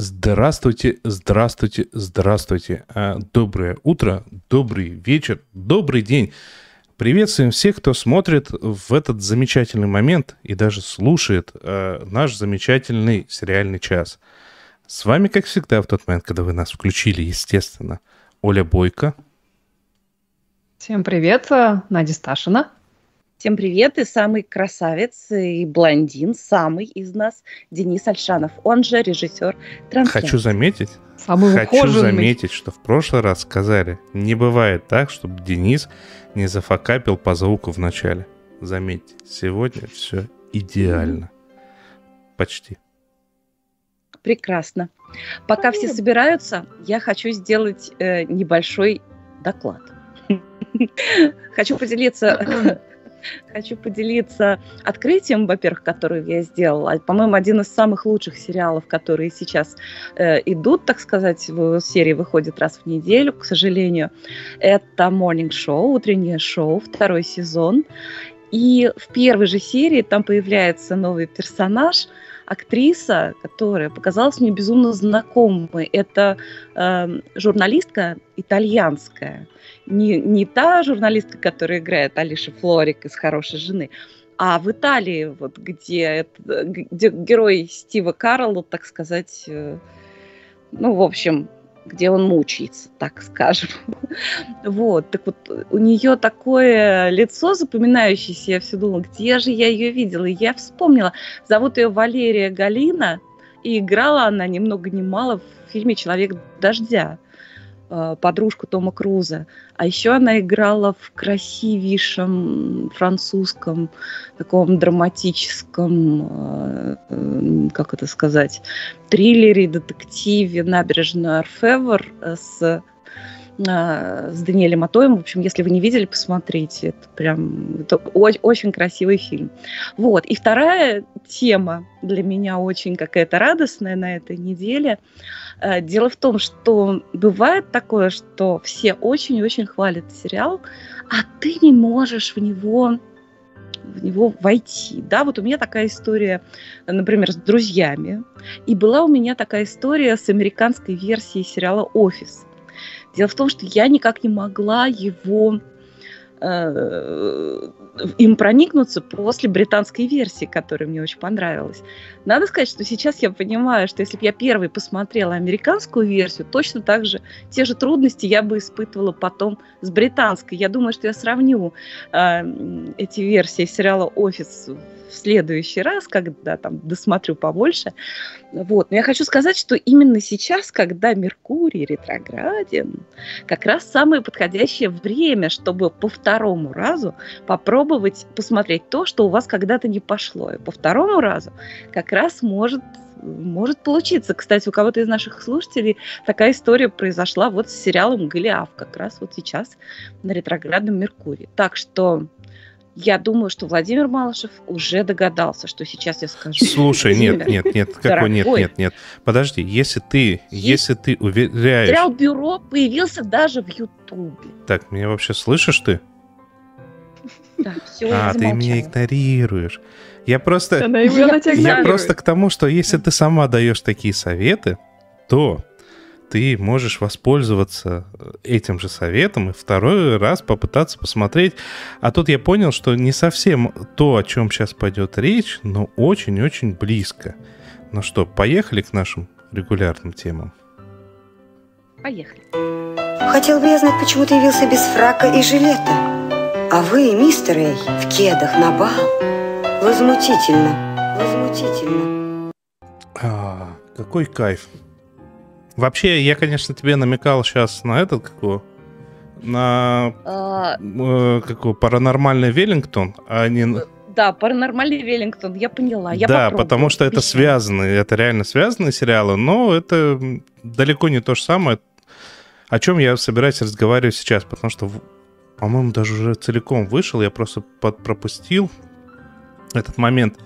Здравствуйте, здравствуйте, здравствуйте. А, Доброе утро, добрый вечер, добрый день. Приветствуем всех, кто смотрит в этот замечательный момент и даже слушает э, наш замечательный сериальный час. С вами, как всегда, в тот момент, когда вы нас включили, естественно, Оля Бойко. Всем привет, э, Надя Сташина. Всем привет, и самый красавец и блондин, самый из нас, Денис Альшанов, он же режиссер трансляции. Хочу заметить, Самый хочу ухоженный. заметить, что в прошлый раз сказали, не бывает так, чтобы Денис не зафакапил по звуку в начале. Заметьте, сегодня все идеально. Почти. Прекрасно. Пока все собираются, я хочу сделать э, небольшой доклад. Хочу поделиться Хочу поделиться открытием, во-первых, которое я сделала. По-моему, один из самых лучших сериалов, которые сейчас э, идут, так сказать, в серии выходит раз в неделю, к сожалению. Это Morning Show, утреннее шоу, второй сезон. И в первой же серии там появляется новый персонаж, актриса, которая показалась мне безумно знакомой. Это э, журналистка итальянская. Не, не та журналистка, которая играет Алиша Флорик из «Хорошей жены», а в Италии, вот, где, где герой Стива Карла, так сказать, э, ну, в общем, где он мучается, так скажем. Вот, так вот, у нее такое лицо запоминающееся, я все думала, где же я ее видела? И я вспомнила, зовут ее Валерия Галина, и играла она ни много ни мало в фильме «Человек дождя», подружку Тома Круза. А еще она играла в красивейшем французском, таком драматическом, э, э, как это сказать, триллере, детективе «Набережная Орфевр» с э, с Даниэлем Атоем. В общем, если вы не видели, посмотрите. Это прям это о- очень красивый фильм. Вот. И вторая тема для меня очень какая-то радостная на этой неделе. Э, Дело в том, что бывает такое, что все очень-очень хвалят сериал, а ты не можешь в него в него войти. Да, вот у меня такая история, например, с друзьями. И была у меня такая история с американской версией сериала «Офис». Дело в том, что я никак не могла его э, им проникнуться после британской версии, которая мне очень понравилась. Надо сказать, что сейчас я понимаю, что если бы я первой посмотрела американскую версию, точно так же те же трудности я бы испытывала потом с британской. Я думаю, что я сравню э, эти версии сериала «Офис» в следующий раз, когда там досмотрю побольше. Вот. Но я хочу сказать, что именно сейчас, когда Меркурий ретрограден, как раз самое подходящее время, чтобы по второму разу попробовать посмотреть то, что у вас когда-то не пошло. И по второму разу как раз может может получиться. Кстати, у кого-то из наших слушателей такая история произошла вот с сериалом «Голиаф», как раз вот сейчас на ретроградном Меркурии. Так что я думаю, что Владимир Малышев уже догадался, что сейчас я скажу. Слушай, нет, нет, нет, какой нет, нет, нет. Подожди, если ты, если ты уверяешь... Сериал «Бюро» появился даже в Ютубе. Так, меня вообще слышишь ты? Да, все, А, ты меня игнорируешь. Я просто... Она, его- она Я просто к тому, что если ты сама даешь такие советы, то ты можешь воспользоваться э, этим же советом и второй раз попытаться посмотреть. А тут я понял, что не совсем то, о чем сейчас пойдет речь, но очень-очень близко. Ну что, поехали к нашим регулярным темам. Поехали. Хотел бы я знать, почему ты явился без фрака и жилета. А вы, мистер Эй, в кедах на бал. Возмутительно. Возмутительно. А, какой кайф. Вообще, я, конечно, тебе намекал сейчас на этот, как его, на А, э, как его, паранормальный Веллингтон, а не... на- да, паранормальный Веллингтон, я поняла. Я да, попробую. потому что это связанные, это реально связанные сериалы, но это далеко не то же самое, о чем я собираюсь разговаривать сейчас, потому что, по-моему, даже уже целиком вышел, я просто под- пропустил. этот момент.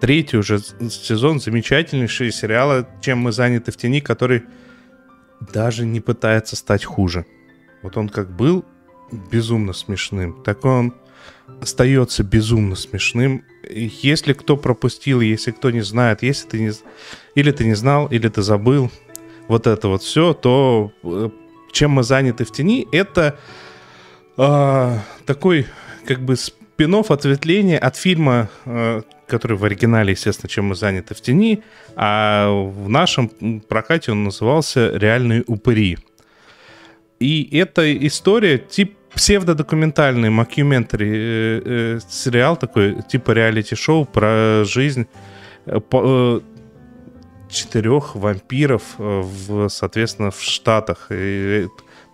Третий уже сезон замечательнейший сериала «Чем мы заняты в тени», который даже не пытается стать хуже. Вот он как был безумно смешным, так он остается безумно смешным. Если кто пропустил, если кто не знает, если ты не... Или ты не знал, или ты забыл вот это вот все, то э, чем мы заняты в тени, это э, такой как бы спин ответвление от фильма, э, который в оригинале, естественно, чем мы заняты в тени, а в нашем прокате он назывался «Реальные упыри». И эта история тип псевдодокументальный макюментари э, э, сериал такой, типа реалити-шоу про жизнь э, э, четырех вампиров, э, в, соответственно, в Штатах. И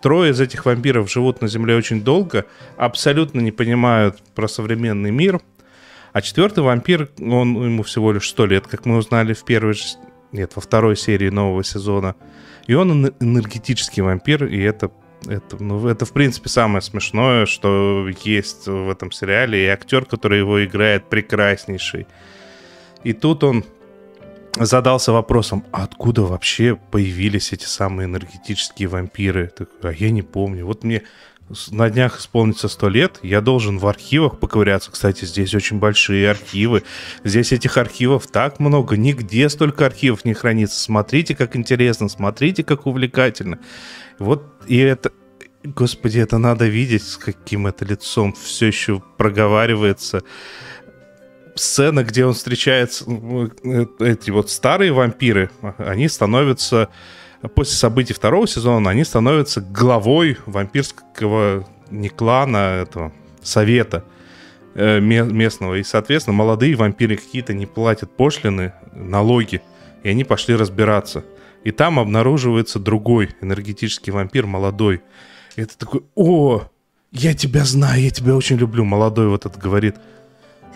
трое из этих вампиров живут на Земле очень долго, абсолютно не понимают про современный мир. А четвертый вампир, он ему всего лишь сто лет, как мы узнали в первой, нет, во второй серии нового сезона. И он энергетический вампир, и это это, ну, это, в принципе, самое смешное, что есть в этом сериале. И актер, который его играет, прекраснейший. И тут он задался вопросом, а откуда вообще появились эти самые энергетические вампиры? Так, а я не помню. Вот мне на днях исполнится сто лет, я должен в архивах поковыряться. Кстати, здесь очень большие архивы. Здесь этих архивов так много. Нигде столько архивов не хранится. Смотрите, как интересно, смотрите, как увлекательно. Вот и это... Господи, это надо видеть, с каким это лицом все еще проговаривается. Сцена, где он встречается, э, эти вот старые вампиры, они становятся после событий второго сезона, они становятся главой вампирского не клана, этого совета э, местного. И, соответственно, молодые вампиры какие-то не платят пошлины, налоги, и они пошли разбираться. И там обнаруживается другой энергетический вампир, молодой. И это такой, о, я тебя знаю, я тебя очень люблю. Молодой вот этот говорит.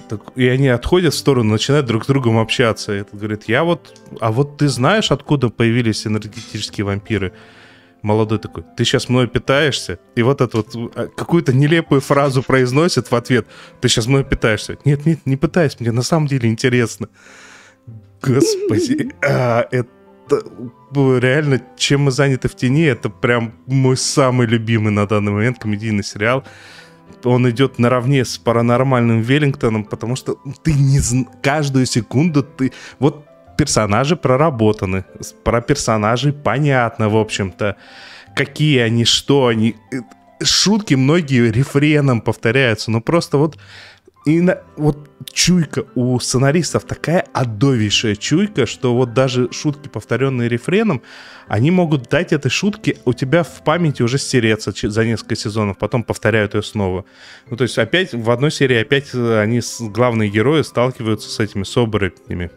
Так, и они отходят в сторону, начинают друг с другом общаться. И этот говорит, я вот, а вот ты знаешь, откуда появились энергетические вампиры? Молодой такой, ты сейчас мной питаешься? И вот эту вот а, какую-то нелепую фразу произносит в ответ, ты сейчас мной питаешься? Нет, нет, не пытаюсь, мне на самом деле интересно. Господи, а, это реально, чем мы заняты в тени, это прям мой самый любимый на данный момент комедийный сериал. Он идет наравне с паранормальным Веллингтоном, потому что ты не каждую секунду ты вот персонажи проработаны, про персонажей понятно, в общем-то, какие они, что они. Э, шутки многие рефреном повторяются, но просто вот и на, вот чуйка у сценаристов такая адовейшая чуйка, что вот даже шутки, повторенные рефреном, они могут дать этой шутке у тебя в памяти уже стереться за несколько сезонов, потом повторяют ее снова. Ну, то есть опять в одной серии опять э, они, главные герои, сталкиваются с этими, с оборотнями.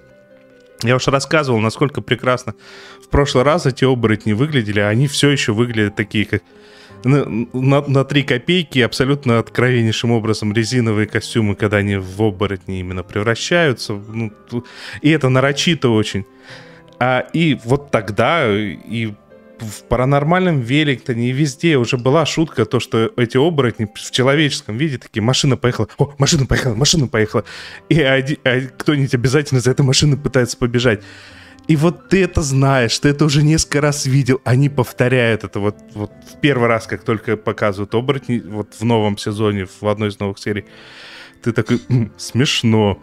Я уж рассказывал, насколько прекрасно в прошлый раз эти оборотни выглядели, а они все еще выглядят такие, как на, на, на 3 копейки абсолютно откровеннейшим образом резиновые костюмы, когда они в оборотни именно превращаются. Ну, и это нарочито очень. А, и вот тогда и в паранормальном Веллингтоне и везде уже была шутка, то, что эти оборотни в человеческом виде такие, машина поехала, о, машина поехала, машина поехала. И а кто-нибудь обязательно за этой машиной пытается побежать. И вот ты это знаешь, ты это уже несколько раз видел. Они повторяют это вот, вот в первый раз, как только показывают оборотни, вот в новом сезоне, в одной из новых серий. Ты такой, М, смешно.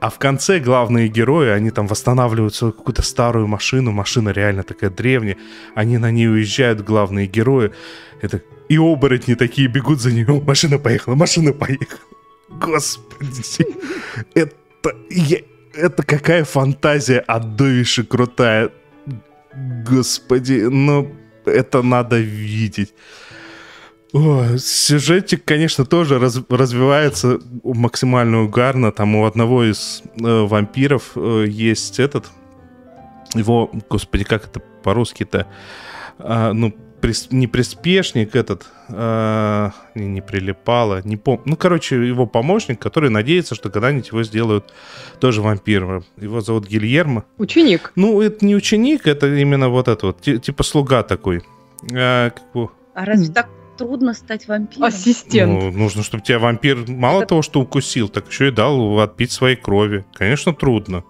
А в конце главные герои, они там восстанавливают свою какую-то старую машину, машина реально такая древняя, они на ней уезжают, главные герои, это и оборотни такие бегут за нее, машина поехала, машина поехала. Господи, это... Я, это какая фантазия отдовище крутая. Господи, ну это надо видеть. О, сюжетик, конечно, тоже раз, развивается максимально угарно. Там у одного из э, вампиров э, есть этот... Его, господи, как это по-русски-то? А, ну, прис, не приспешник этот, а, не, не прилипало, не пом... Ну, короче, его помощник, который надеется, что когда-нибудь его сделают тоже вампиром. Его зовут Гильермо. Ученик. Ну, это не ученик, это именно вот это вот, типа слуга такой. А, как... а разве так трудно стать вампиром? Ассистент. Ну, нужно, чтобы тебя вампир мало Это- того, что укусил, так еще и дал отпить своей крови. Конечно, трудно.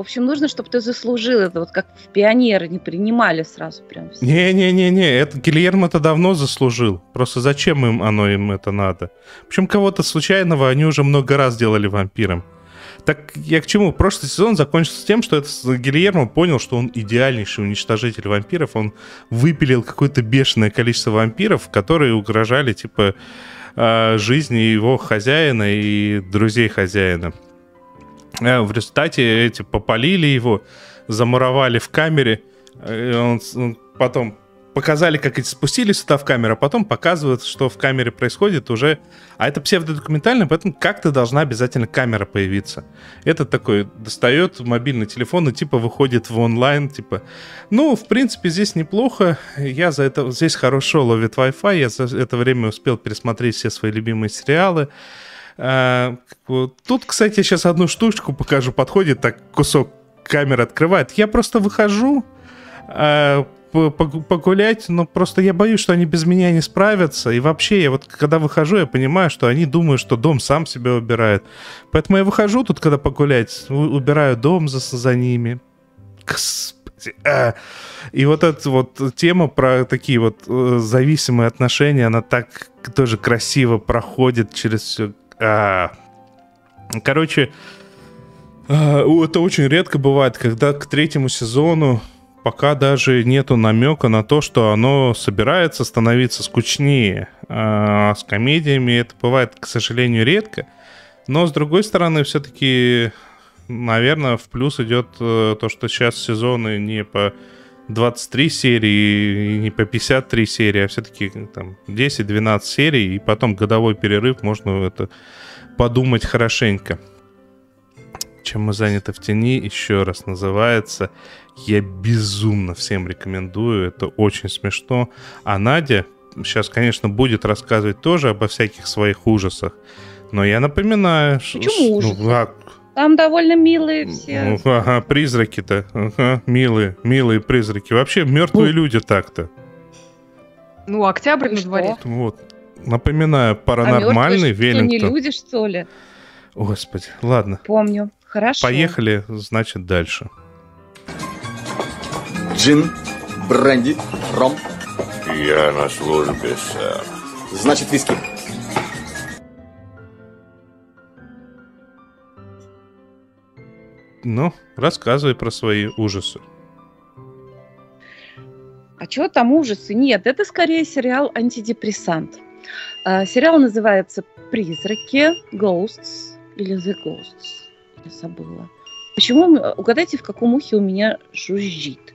В общем, нужно, чтобы ты заслужил это, вот как в пионеры не принимали сразу прям. Не-не-не-не, это Гильермо это давно заслужил. Просто зачем им оно им это надо? Причем кого-то случайного они уже много раз делали вампиром. Так я к чему? Прошлый сезон закончился тем, что этот Гильермо понял, что он идеальнейший уничтожитель вампиров. Он выпилил какое-то бешеное количество вампиров, которые угрожали, типа, э, жизни его хозяина и друзей хозяина. Э, В результате эти попалили его, замуровали в камере. Э, Он, он потом показали, как эти спустились сюда в камеру, а потом показывают, что в камере происходит уже... А это псевдодокументально, поэтому как-то должна обязательно камера появиться. Этот такой достает мобильный телефон и типа выходит в онлайн, типа, ну, в принципе, здесь неплохо, я за это... Здесь хорошо ловит Wi-Fi, я за это время успел пересмотреть все свои любимые сериалы. Бы, Тут, кстати, сейчас одну штучку покажу. Подходит так кусок камеры открывает. Я просто выхожу погу- погулять, но просто я боюсь, что они без меня не справятся. И вообще, я вот когда выхожу, я понимаю, что они думают, что дом сам себя убирает. Поэтому я выхожу тут, когда погулять, убираю дом за, за ними. А. И вот эта вот тема про такие вот э, зависимые отношения, она так тоже красиво проходит через все. Короче, а, это очень редко бывает, когда к третьему сезону пока даже нету намека на то, что оно собирается становиться скучнее. А с комедиями это бывает, к сожалению, редко. Но, с другой стороны, все-таки, наверное, в плюс идет э, то, что сейчас сезоны не по 23 серии и не по 53 серии, а все-таки там 10-12 серий, и потом годовой перерыв, можно это подумать хорошенько. Чем мы заняты в тени, еще раз называется. Я безумно всем рекомендую, это очень смешно. А Надя сейчас, конечно, будет рассказывать тоже обо всяких своих ужасах. Но я напоминаю... Почему ну, ужасы? А, Там довольно милые все. ага, призраки-то. Ага, милые, милые призраки. Вообще мертвые Ну. люди так-то. Ну, октябрь на дворе. Вот. Напоминаю, А паранормальный мертвые что, не Веллингтон. люди, что ли? Господи, ладно. Помню. Хорошо. Поехали, значит, дальше. Джин, бренди, ром, Я на службе, сэр. значит виски. Ну, рассказывай про свои ужасы. А чего там ужасы? Нет, это скорее сериал антидепрессант. А, сериал называется «Призраки», «Ghosts» или «The Ghosts». Я забыла. Почему? Угадайте, в каком ухе у меня жужжит.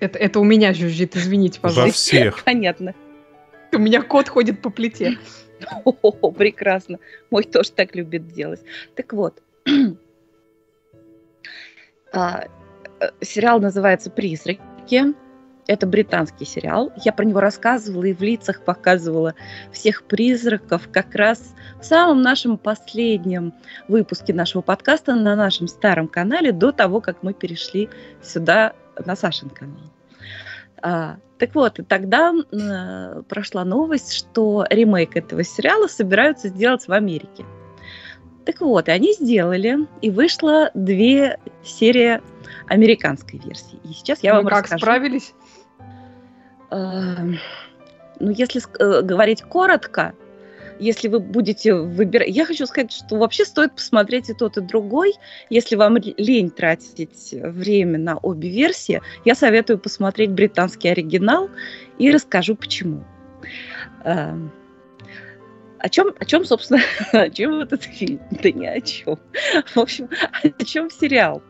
Это, это у меня жужжит, извините, Во пожалуйста. всех. Понятно. У меня кот ходит по плите. О, прекрасно. Мой тоже так любит делать. Так вот. А, э, Сериал называется «Призраки». Это британский сериал. Я про него рассказывала и в лицах показывала всех призраков как раз в самом нашем последнем выпуске нашего подкаста на нашем старом канале до того, как мы перешли сюда на Сашин канал. А, так вот, и тогда э, прошла новость, что ремейк этого сериала собираются сделать в Америке. Так вот, и они сделали, и вышло две серии американской версии. И сейчас я Ну, вам как расскажу. справились? Эм, Ну, если э, говорить коротко, если вы будете выбирать... Я хочу сказать, что вообще стоит посмотреть и тот, и другой. Если вам лень тратить время на обе версии, я советую посмотреть британский оригинал и расскажу, почему. О чем, о чем, собственно, о чем этот фильм? Да ни о чем. В общем, о чем сериал?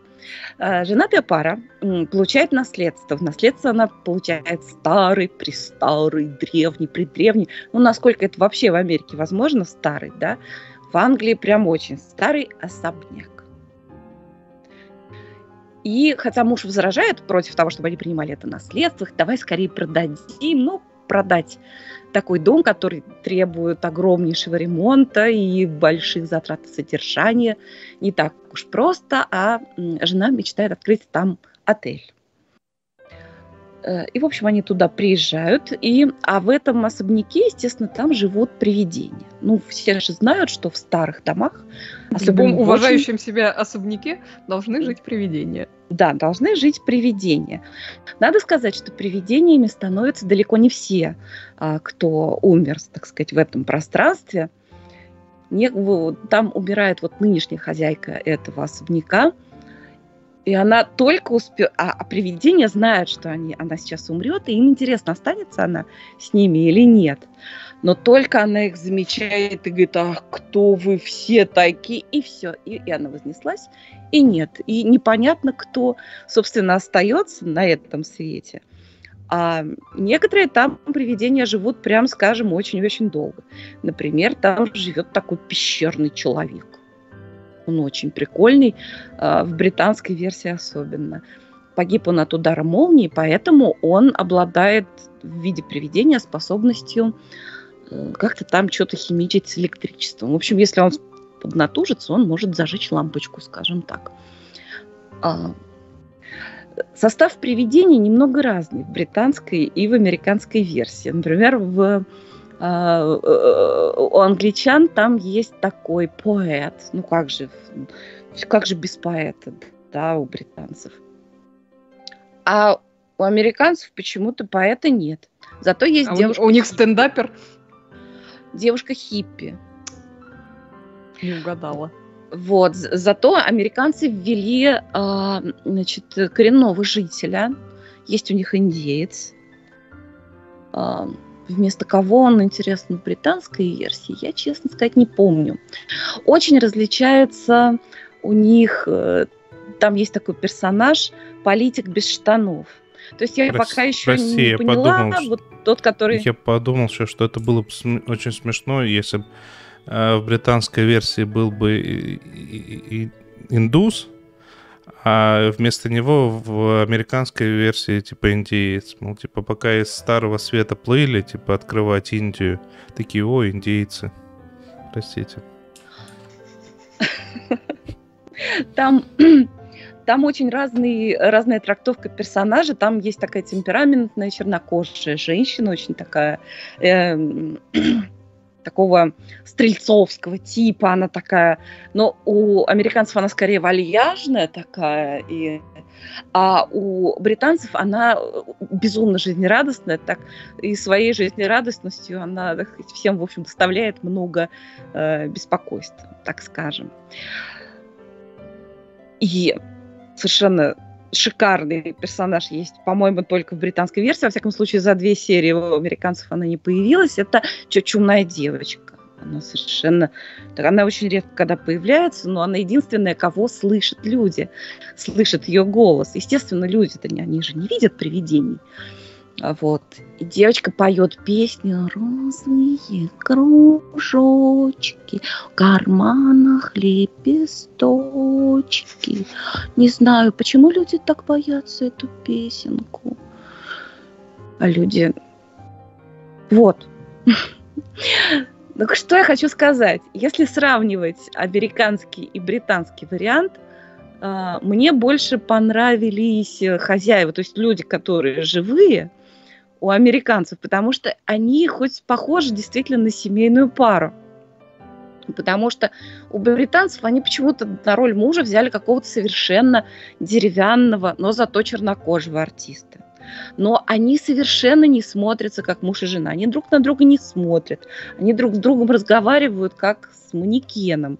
А, Женатая пара получает наследство. В наследство она получает старый, престарый, древний, предревний. Ну, насколько это вообще в Америке возможно, старый, да? В Англии прям очень старый особняк. И хотя муж возражает против того, чтобы они принимали это наследство, давай скорее продадим, ну, продать такой дом, который требует огромнейшего ремонта и больших затрат на содержание, не так уж просто, а жена мечтает открыть там отель. Э, И, в общем, они туда приезжают, и, а в этом особняке, естественно, там живут привидения. Ну, все же знают, что в старых домах, В любом в очень- уважающем себя особняке должны жить привидения. да, должны жить привидения. Надо сказать, что привидениями становятся далеко не все, а, кто умер, так сказать, в этом пространстве. Там умирает вот нынешняя хозяйка этого особняка, и она только успела... А, а привидения знают, что они, она сейчас умрет, и им интересно, останется она с ними или нет. Но только она их замечает и говорит, ах, кто вы все такие, и все. И, и она вознеслась, и нет. И непонятно, кто, собственно, остается на этом свете. А некоторые там привидения живут, прям скажем, очень-очень долго. Например, там живет такой пещерный человек. Он очень прикольный, а, в британской версии особенно. Погиб он от удара молнии, поэтому он обладает в виде привидения способностью э, как-то там что-то химичить с электричеством. В общем, если он поднатужится, он может зажечь лампочку, скажем так. А, Состав привидений немного разный в британской и в американской версии. Например, в, у англичан там есть такой поэт. Ну как же, как же без поэта, да, у британцев. А у американцев почему-то поэта нет. Зато есть А девушка, у них стендапер девушка хиппи. не угадала. Вот, зато американцы ввели, а, значит, коренного жителя. Есть у них индеец. А, вместо кого он, интересно, в британской версии, я, честно сказать, не помню. Очень различается у них, э, там есть такой персонаж, политик без штанов. То есть я Прос- пока еще прости, не я поняла, подумал, вот тот, который... Я подумал, что, что это было бы очень смешно, если бы в британской версии был бы индус, а вместо него в американской версии типа индеец. Мол, типа пока из Старого Света плыли, типа открывать Индию, такие, о, индейцы. Простите. там, там очень разный, разная трактовка персонажа. Там есть такая темпераментная чернокожая женщина, очень такая эм, такого стрельцовского типа, она такая, но у американцев она скорее вальяжная такая, и, а у британцев она э, безумно жизнерадостная, так и своей жизнерадостностью она всем, в общем, доставляет много э, беспокойства, так скажем. И совершенно шикарный персонаж есть, по-моему, только в британской версии. Во всяком случае, за две серии у американцев она не появилась. Это чумная девочка. Она совершенно... Она очень редко когда появляется, но она единственная, кого слышат люди. Слышат ее голос. Естественно, люди-то они же не видят привидений. А Вот. И девочка поет песню «Розовые кружочки, в карманах лепесточки». Не знаю, почему люди так боятся эту песенку. А люди... Вот. Так что я хочу сказать? Если сравнивать американский и британский вариант, а, мне больше понравились э, хозяева, то есть люди, которые живые у американцев, потому что они хоть похожи действительно на семейную пару. Потому что у британцев они почему-то на роль мужа взяли какого-то совершенно деревянного, но зато чернокожего артиста. Но они совершенно не смотрятся как муж и жена. Они друг на друга не смотрят. Они друг с другом разговаривают как с манекеном.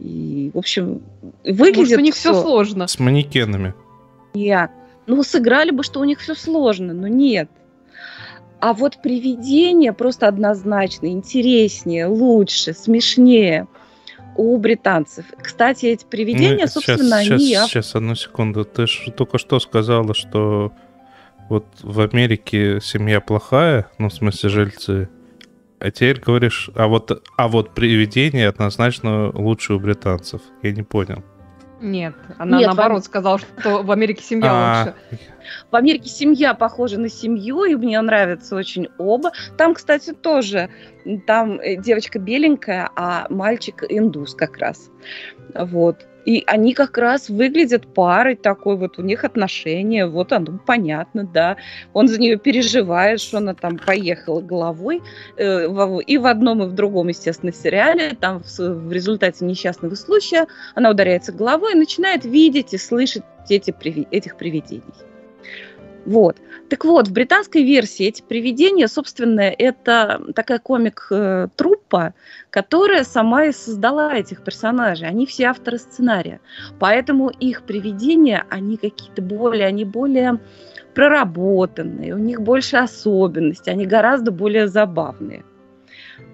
И, в общем, выглядит Может, у них все сложно. С манекенами. нет. Ну, сыграли бы, что у них все сложно, но нет. А вот привидения просто однозначно интереснее, лучше, смешнее у британцев. Кстати, эти привидения, Ну, собственно, сейчас, они... Сейчас, сейчас, одну секунду. Ты же только что сказала, что вот в Америке семья плохая, ну, в смысле, жильцы. А теперь говоришь, а вот, а вот привидения однозначно лучше у британцев. Я не понял. Нет, она Нет, наоборот сказала, что в Америке семья А, лучше. В Америке семья похожа на семью, и мне нравятся очень оба. Там, кстати, тоже, там э, девочка беленькая, а мальчик индус как раз. Вот. И они как раз выглядят парой такой, вот у них отношения, вот оно понятно, да. Он за нее переживает, что она там поехала головой. э, И в одном, и в другом, естественно, сериале, там в, результате несчастного случая она ударяется головой и начинает видеть и слышать эти, этих привидений. Вот. Так вот, в британской версии эти привидения, собственно, это такая комик-труппа, которая сама и создала этих персонажей. Они все авторы сценария. Поэтому их привидения, они какие-то более, они более проработанные, у них больше особенностей, они гораздо более забавные.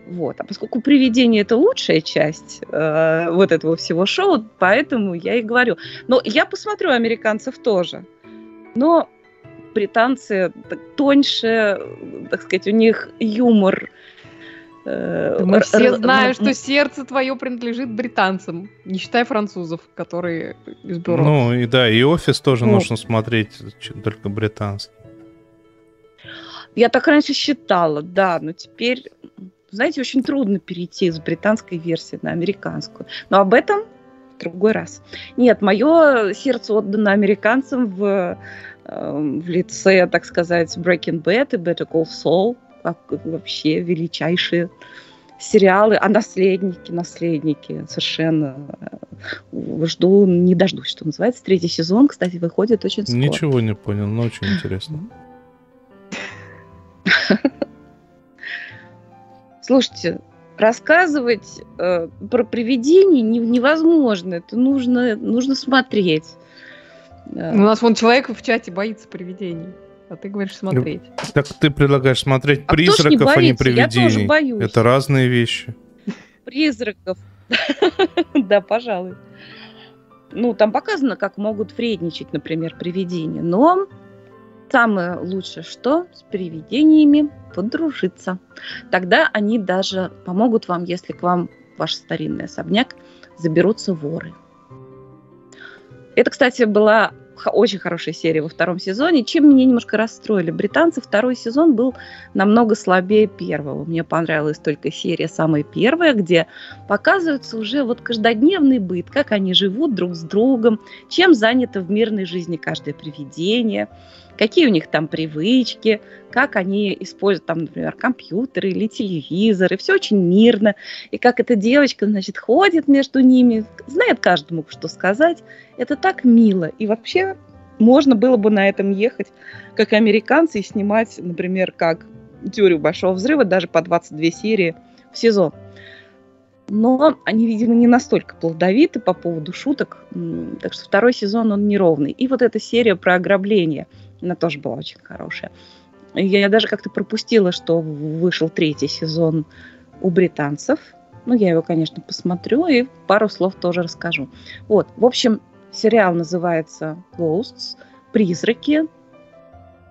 Вот. А поскольку привидение это лучшая часть э, вот этого всего шоу, поэтому я и говорю. Но я посмотрю американцев тоже. Но британцы так тоньше, так сказать, у них юмор. э, Мы все знаем, что сердце твое принадлежит британцам, не считая французов, которые из бюро. Ну и да, и офис тоже Ну. нужно смотреть, только британский. Я так раньше считала, да, но теперь, знаете, очень трудно перейти с британской версии на американскую. Но об этом в другой раз. Нет, мое сердце отдано американцам в, в лице, так сказать, Breaking Bad и Better Call Saul, как вообще величайшие сериалы, а наследники, наследники, совершенно э, жду, не дождусь, что называется. Третий сезон, кстати, выходит очень скоро. Ничего не понял, но очень интересно. Слушайте, рассказывать э, про привидений не- невозможно. Это нужно, нужно смотреть. У нас вон человек в чате боится привидений, а ты говоришь смотреть. Так ты предлагаешь смотреть а ж не призраков, а не боится? Я тоже привидений. боюсь. Это разные вещи. Призраков. Да, пожалуй. Ну, там показано, как могут вредничать, например, привидения. Но самое лучшее, что с привидениями подружиться. Тогда они даже помогут вам, если к вам в ваш старинный особняк заберутся воры. Это, кстати, была очень хорошая серия во втором сезоне. Чем меня немножко расстроили британцы, второй сезон был намного слабее первого. Мне понравилась только серия самая первая, где показывается уже вот каждодневный быт, как они живут друг с другом, чем занято в мирной жизни каждое привидение, какие у них там привычки, как они используют там, например, компьютеры или телевизоры. Все очень мирно. И как эта девочка, значит, ходит между ними, знает каждому, что сказать. Это так мило. И вообще можно было бы на этом ехать, как американцы, и снимать, например, как «Теорию большого взрыва», даже по 22 серии в сезон. Но они, видимо, не настолько плодовиты по поводу шуток. Так что второй сезон, он неровный. И вот эта серия про ограбление, она тоже была очень хорошая. Я даже как-то пропустила, что вышел третий сезон у британцев. Ну, я его, конечно, посмотрю и пару слов тоже расскажу. Вот, в общем, сериал называется Ghosts, призраки.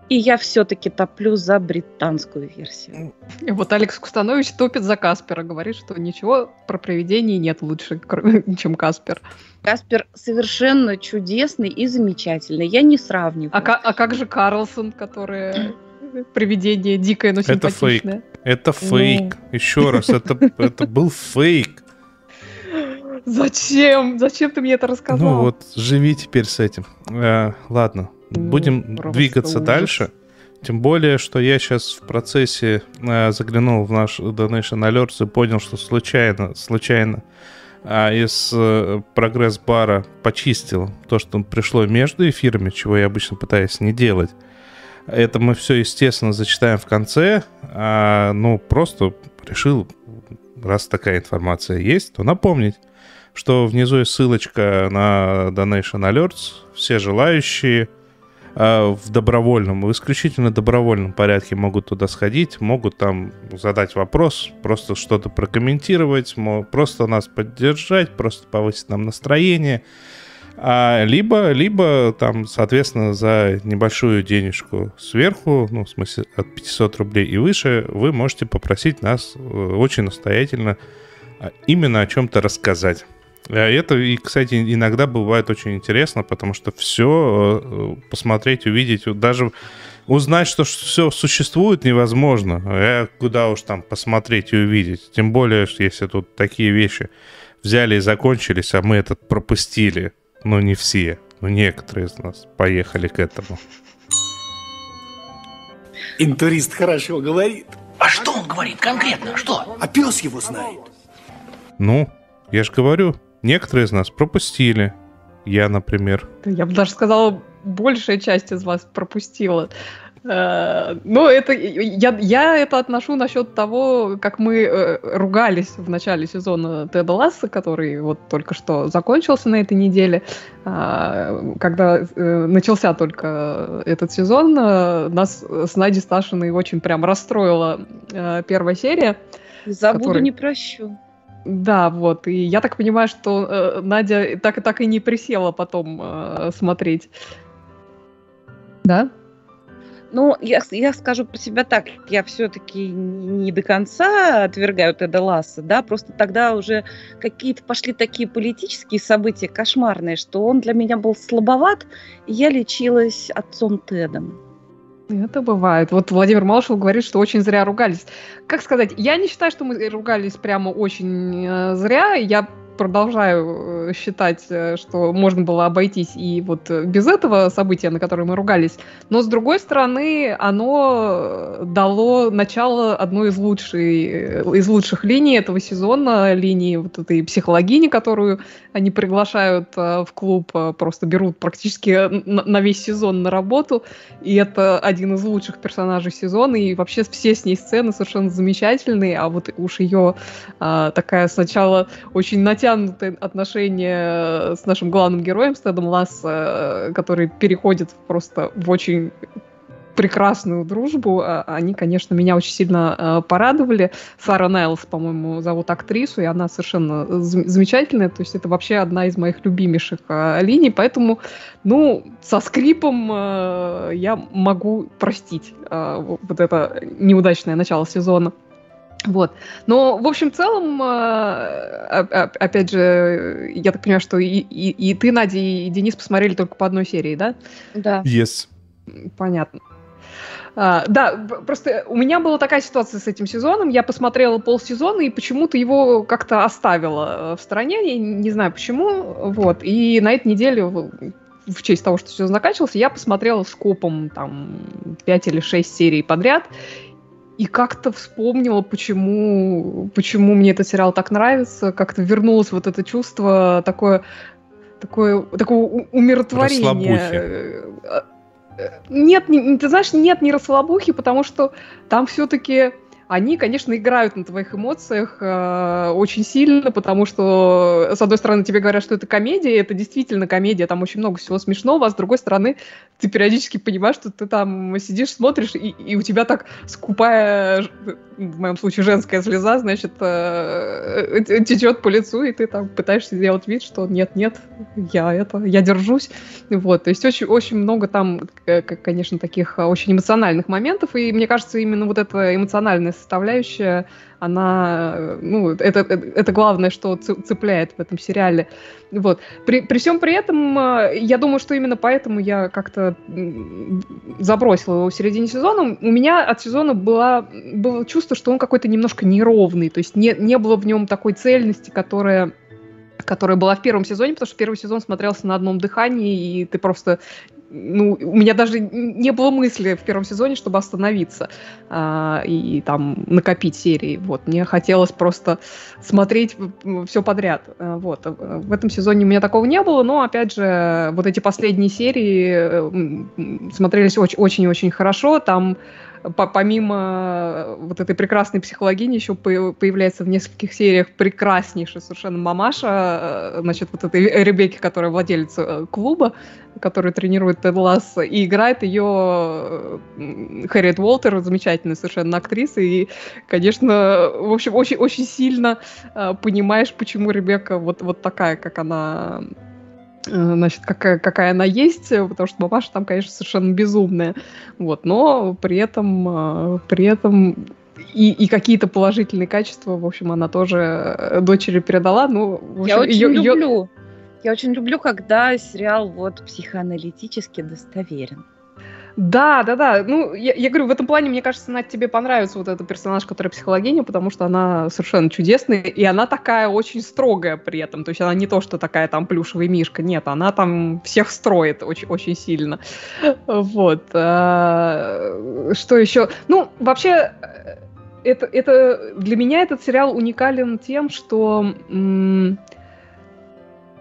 И я все-таки топлю за британскую версию. И вот Алекс Кустанович топит за Каспера, говорит, что ничего про привидений нет лучше, чем Каспер. Каспер совершенно чудесный и замечательный. Я не сравниваю. А, а как же Карлсон, которое привидение дикое, но Это фейк. симпатичное? Это фейк. Еще раз, это, это был фейк. Зачем? Зачем ты мне это рассказал? Ну вот, живи теперь с этим. Э, ладно, Ну, будем двигаться дальше. Тем более, что я сейчас в процессе э, заглянул в наш Donation Alerts и понял, что случайно, случайно а, из э, прогресс-бара почистил то, что пришло между эфирами, чего я обычно пытаюсь не делать. Это мы все, естественно, зачитаем в конце. А, ну, просто решил, раз такая информация есть, то напомнить, что внизу есть ссылочка на Donation Alerts. Все желающие в добровольном, в исключительно добровольном порядке могут туда сходить, могут там задать вопрос, просто что-то прокомментировать, просто нас поддержать, просто повысить нам настроение. А, либо, либо там, соответственно, за небольшую денежку сверху, ну, в смысле, от 500 рублей и выше, вы можете попросить нас э, очень настоятельно а, именно о чем-то рассказать. А Это, и, кстати, иногда бывает очень интересно, потому что все посмотреть, увидеть, даже узнать, что все существует, невозможно. А куда уж там посмотреть и увидеть. Тем более, что если тут такие вещи взяли и закончились, а мы этот пропустили. Ну, не все, но некоторые из нас поехали к этому. Интурист хорошо говорит. А что он говорит конкретно? Что? А пес его знает. Ну, я же говорю, некоторые из нас пропустили. Я, например. Я бы даже сказала, большая часть из вас пропустила. Э, Ну, это я, я это отношу насчет того, как мы э, ругались в начале сезона Теда Ласса, который вот только что закончился на этой неделе. А, Когда э, начался только этот сезон, э, нас с Надей Сташиной очень прям расстроила э, первая серия. Забуду, Который- не прощу. Да, вот. И я так понимаю, что э, Надя так, и так и не присела потом э, смотреть. Да? Ну, я, я скажу про себя так, я все-таки не до конца отвергаю Теда Ласса, да, просто тогда уже какие-то пошли такие политические события кошмарные, что он для меня был слабоват, и я лечилась отцом Тедом. Это бывает. Вот Владимир Малышев говорит, что очень зря ругались. Как сказать, я не считаю, что мы ругались прямо очень э, зря. Я продолжаю э, считать, э, что можно было обойтись и вот э, без этого события, на которое мы ругались. Но, с другой стороны, оно дало начало одной из, лучшей, э, из лучших линий этого сезона, линии вот этой психологини, которую они приглашают в клуб, просто берут практически на, весь сезон на работу. И это один из лучших персонажей сезона, и вообще все с ней сцены совершенно замечательные, а вот уж ее такая сначала очень натянутое отношение с нашим главным героем, с Тедом Ласс, э, который переходит просто в очень прекрасную дружбу. А, Они, конечно, меня очень сильно э, порадовали. Сара Найлс, по-моему, зовут актрису, и она совершенно зам- замечательная. То есть это вообще одна из моих любимейших э, линий. Поэтому, ну, со скрипом э, я могу простить э, вот это неудачное начало сезона. Вот. Но, в общем, в целом, э, опять же, я так понимаю, что и, и- и ты, Надя, и Денис посмотрели только по одной серии, да? Да. Yes. Понятно. А, да, просто у меня была такая ситуация с этим сезоном. Я посмотрела полсезона и почему-то его как-то оставила э, в стороне. Я не знаю почему. Вот. И на этой неделе, в честь того, что сезон заканчивался, я посмотрела с копом там 5 или 6 серий подряд. И как-то вспомнила, почему, почему мне этот сериал так нравится. Как-то вернулось вот это чувство такое, такое, такого у- умиротворения. Э, э, Нет, не- ты знаешь, нет, не расслабухи, потому что там все-таки они, конечно, играют на твоих эмоциях э, очень сильно, потому что, с одной стороны, тебе говорят, что это комедия, это действительно комедия, там очень много всего смешного, а с другой стороны, ты периодически понимаешь, что ты там сидишь, смотришь, и, и у тебя так скупая, ж- в моем случае, женская слеза, значит, э, э, течет по лицу, и ты там пытаешься сделать вид, что нет-нет, я это, я держусь. Вот, то есть очень, очень много там, э, конечно, таких э, очень эмоциональных моментов, и мне кажется, именно вот эта эмоциональная составляющая, она, ну, это, это, главное, что цепляет в этом сериале. Вот. При, при всем при этом, э, я думаю, что именно поэтому я как-то забросила его в середине сезона. У меня от сезона была, было чувство, что он какой-то немножко неровный, то есть не, не было в нем такой цельности, которая которая была в первом сезоне, потому что первый сезон смотрелся на одном дыхании, и ты просто... Ну, у меня даже не было мысли в первом сезоне, чтобы остановиться а, и, там накопить серии. Вот, мне хотелось просто смотреть все подряд. А, Вот. В этом сезоне у меня такого не было, но, опять же, вот эти последние серии э, смотрелись очень- очень-очень хорошо. Там по- помимо вот этой прекрасной психологини еще по- появляется в нескольких сериях прекраснейшая совершенно мамаша, э, значит, вот этой Ребекки, которая владелец э, клуба, который тренирует Тед Ласса, и играет ее э, Хэрриет Уолтер, замечательная совершенно актриса, и, конечно, в общем, очень, очень сильно э, понимаешь, почему Ребекка вот, вот такая, как она э, значит, какая, какая она есть, э, потому что мамаша там, конечно, совершенно безумная. Вот, но при этом, э, при этом и, и какие-то положительные качества, в общем, она тоже э, дочери передала. Ну, в Я общем, очень её- её- люблю. Я очень люблю, когда сериал вот психоаналитически достоверен. Да, да, да. Ну, я, я говорю, в этом плане, мне кажется, Надь, тебе понравится вот этот персонаж, который психологиня, потому что она совершенно чудесная, и она такая очень строгая при этом. То есть она не то, что такая там плюшевая мишка, нет, она там всех строит очень, очень сильно. Вот. А, что еще? Ну, вообще, это, это для меня этот сериал уникален тем, что м-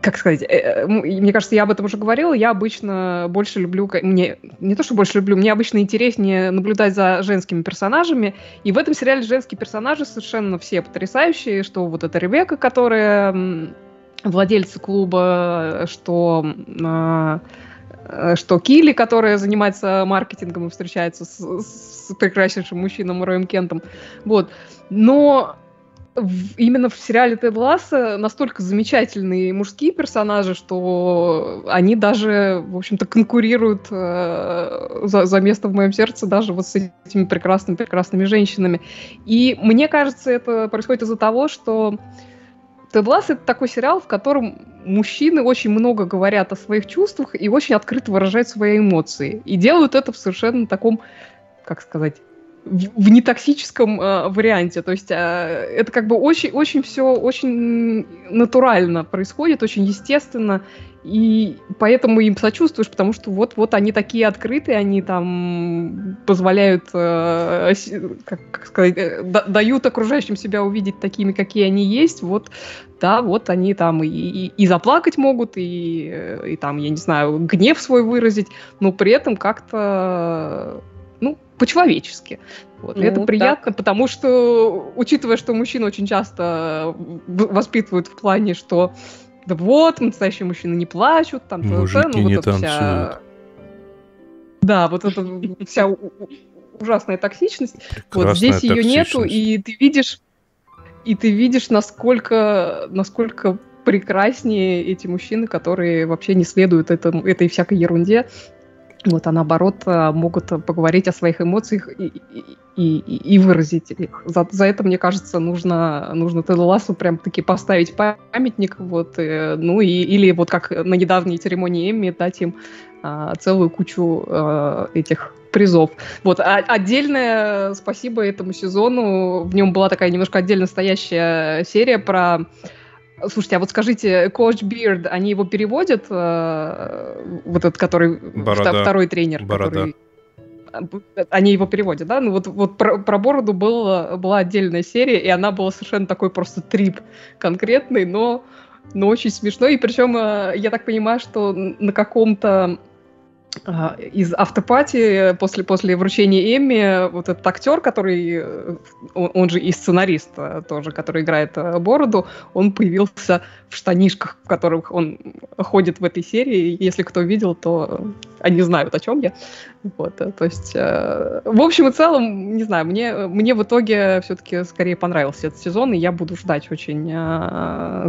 как сказать, э, э, мне кажется, я об этом уже говорила, я обычно больше люблю, мне не то, что больше люблю, мне обычно интереснее наблюдать за женскими персонажами, и в этом сериале женские персонажи совершенно все потрясающие, что вот эта Ребекка, которая владельца клуба, что а, э, что Килли, которая занимается маркетингом и встречается с, с прекраснейшим мужчином Роем Кентом. Вот. Но в, именно в сериале Тед Ласса настолько замечательные мужские персонажи, что они даже, в общем-то, конкурируют э, за, за место в моем сердце даже вот с этими прекрасными-прекрасными женщинами. И мне кажется, это происходит из-за того, что Тед Ласс — это такой сериал, в котором мужчины очень много говорят о своих чувствах и очень открыто выражают свои эмоции. И делают это в совершенно таком, как сказать, в нетоксическом э, варианте. То есть э, это как бы очень, очень все очень натурально происходит, очень естественно. И поэтому им сочувствуешь, потому что вот, вот они такие открытые, они там позволяют, э, как, как сказать, э, дают окружающим себя увидеть такими, какие они есть. Вот, да, вот они там и, и, и заплакать могут, и, и там, я не знаю, гнев свой выразить, но при этом как-то по-человечески. Вот. Ну, это приятно, так. потому что, учитывая, что мужчины очень часто воспитывают в плане, что да вот, настоящие мужчины не плачут, там, Мужики ну, не вот танцуют. Вся... Да, вот эта вся ужасная токсичность. вот здесь ее нету, и ты видишь, и ты видишь, насколько, насколько прекраснее эти мужчины, которые вообще не следуют этому, этой всякой ерунде, вот, а наоборот э, могут поговорить о своих эмоциях и, и, и, выразить их. За, за это, мне кажется, нужно, нужно Теду Лассу прям таки поставить памятник, вот, э, ну и, или вот как на недавней церемонии Эмми дать им а, целую кучу а, этих призов. Вот, а, отдельное спасибо этому сезону. В нем была такая немножко отдельно стоящая серия про Слушайте, а вот скажите, Коуч Бирд, они его переводят, э, вот этот, который Борода. второй тренер, Борода. который они его переводят, да? Ну вот, вот про, про бороду был, была отдельная серия, и она была совершенно такой просто трип конкретный, но, но очень смешной. И причем э, я так понимаю, что на каком-то из автопати после, после вручения Эмми вот этот актер, который, э, он, он же и сценарист э, тоже, который играет э, Бороду, он появился в штанишках, в которых он ходит в этой серии. Если кто видел, то они знают, о чем я. Вот, то есть, в общем и целом, не знаю, мне, мне в итоге все-таки скорее понравился этот сезон, и я буду ждать очень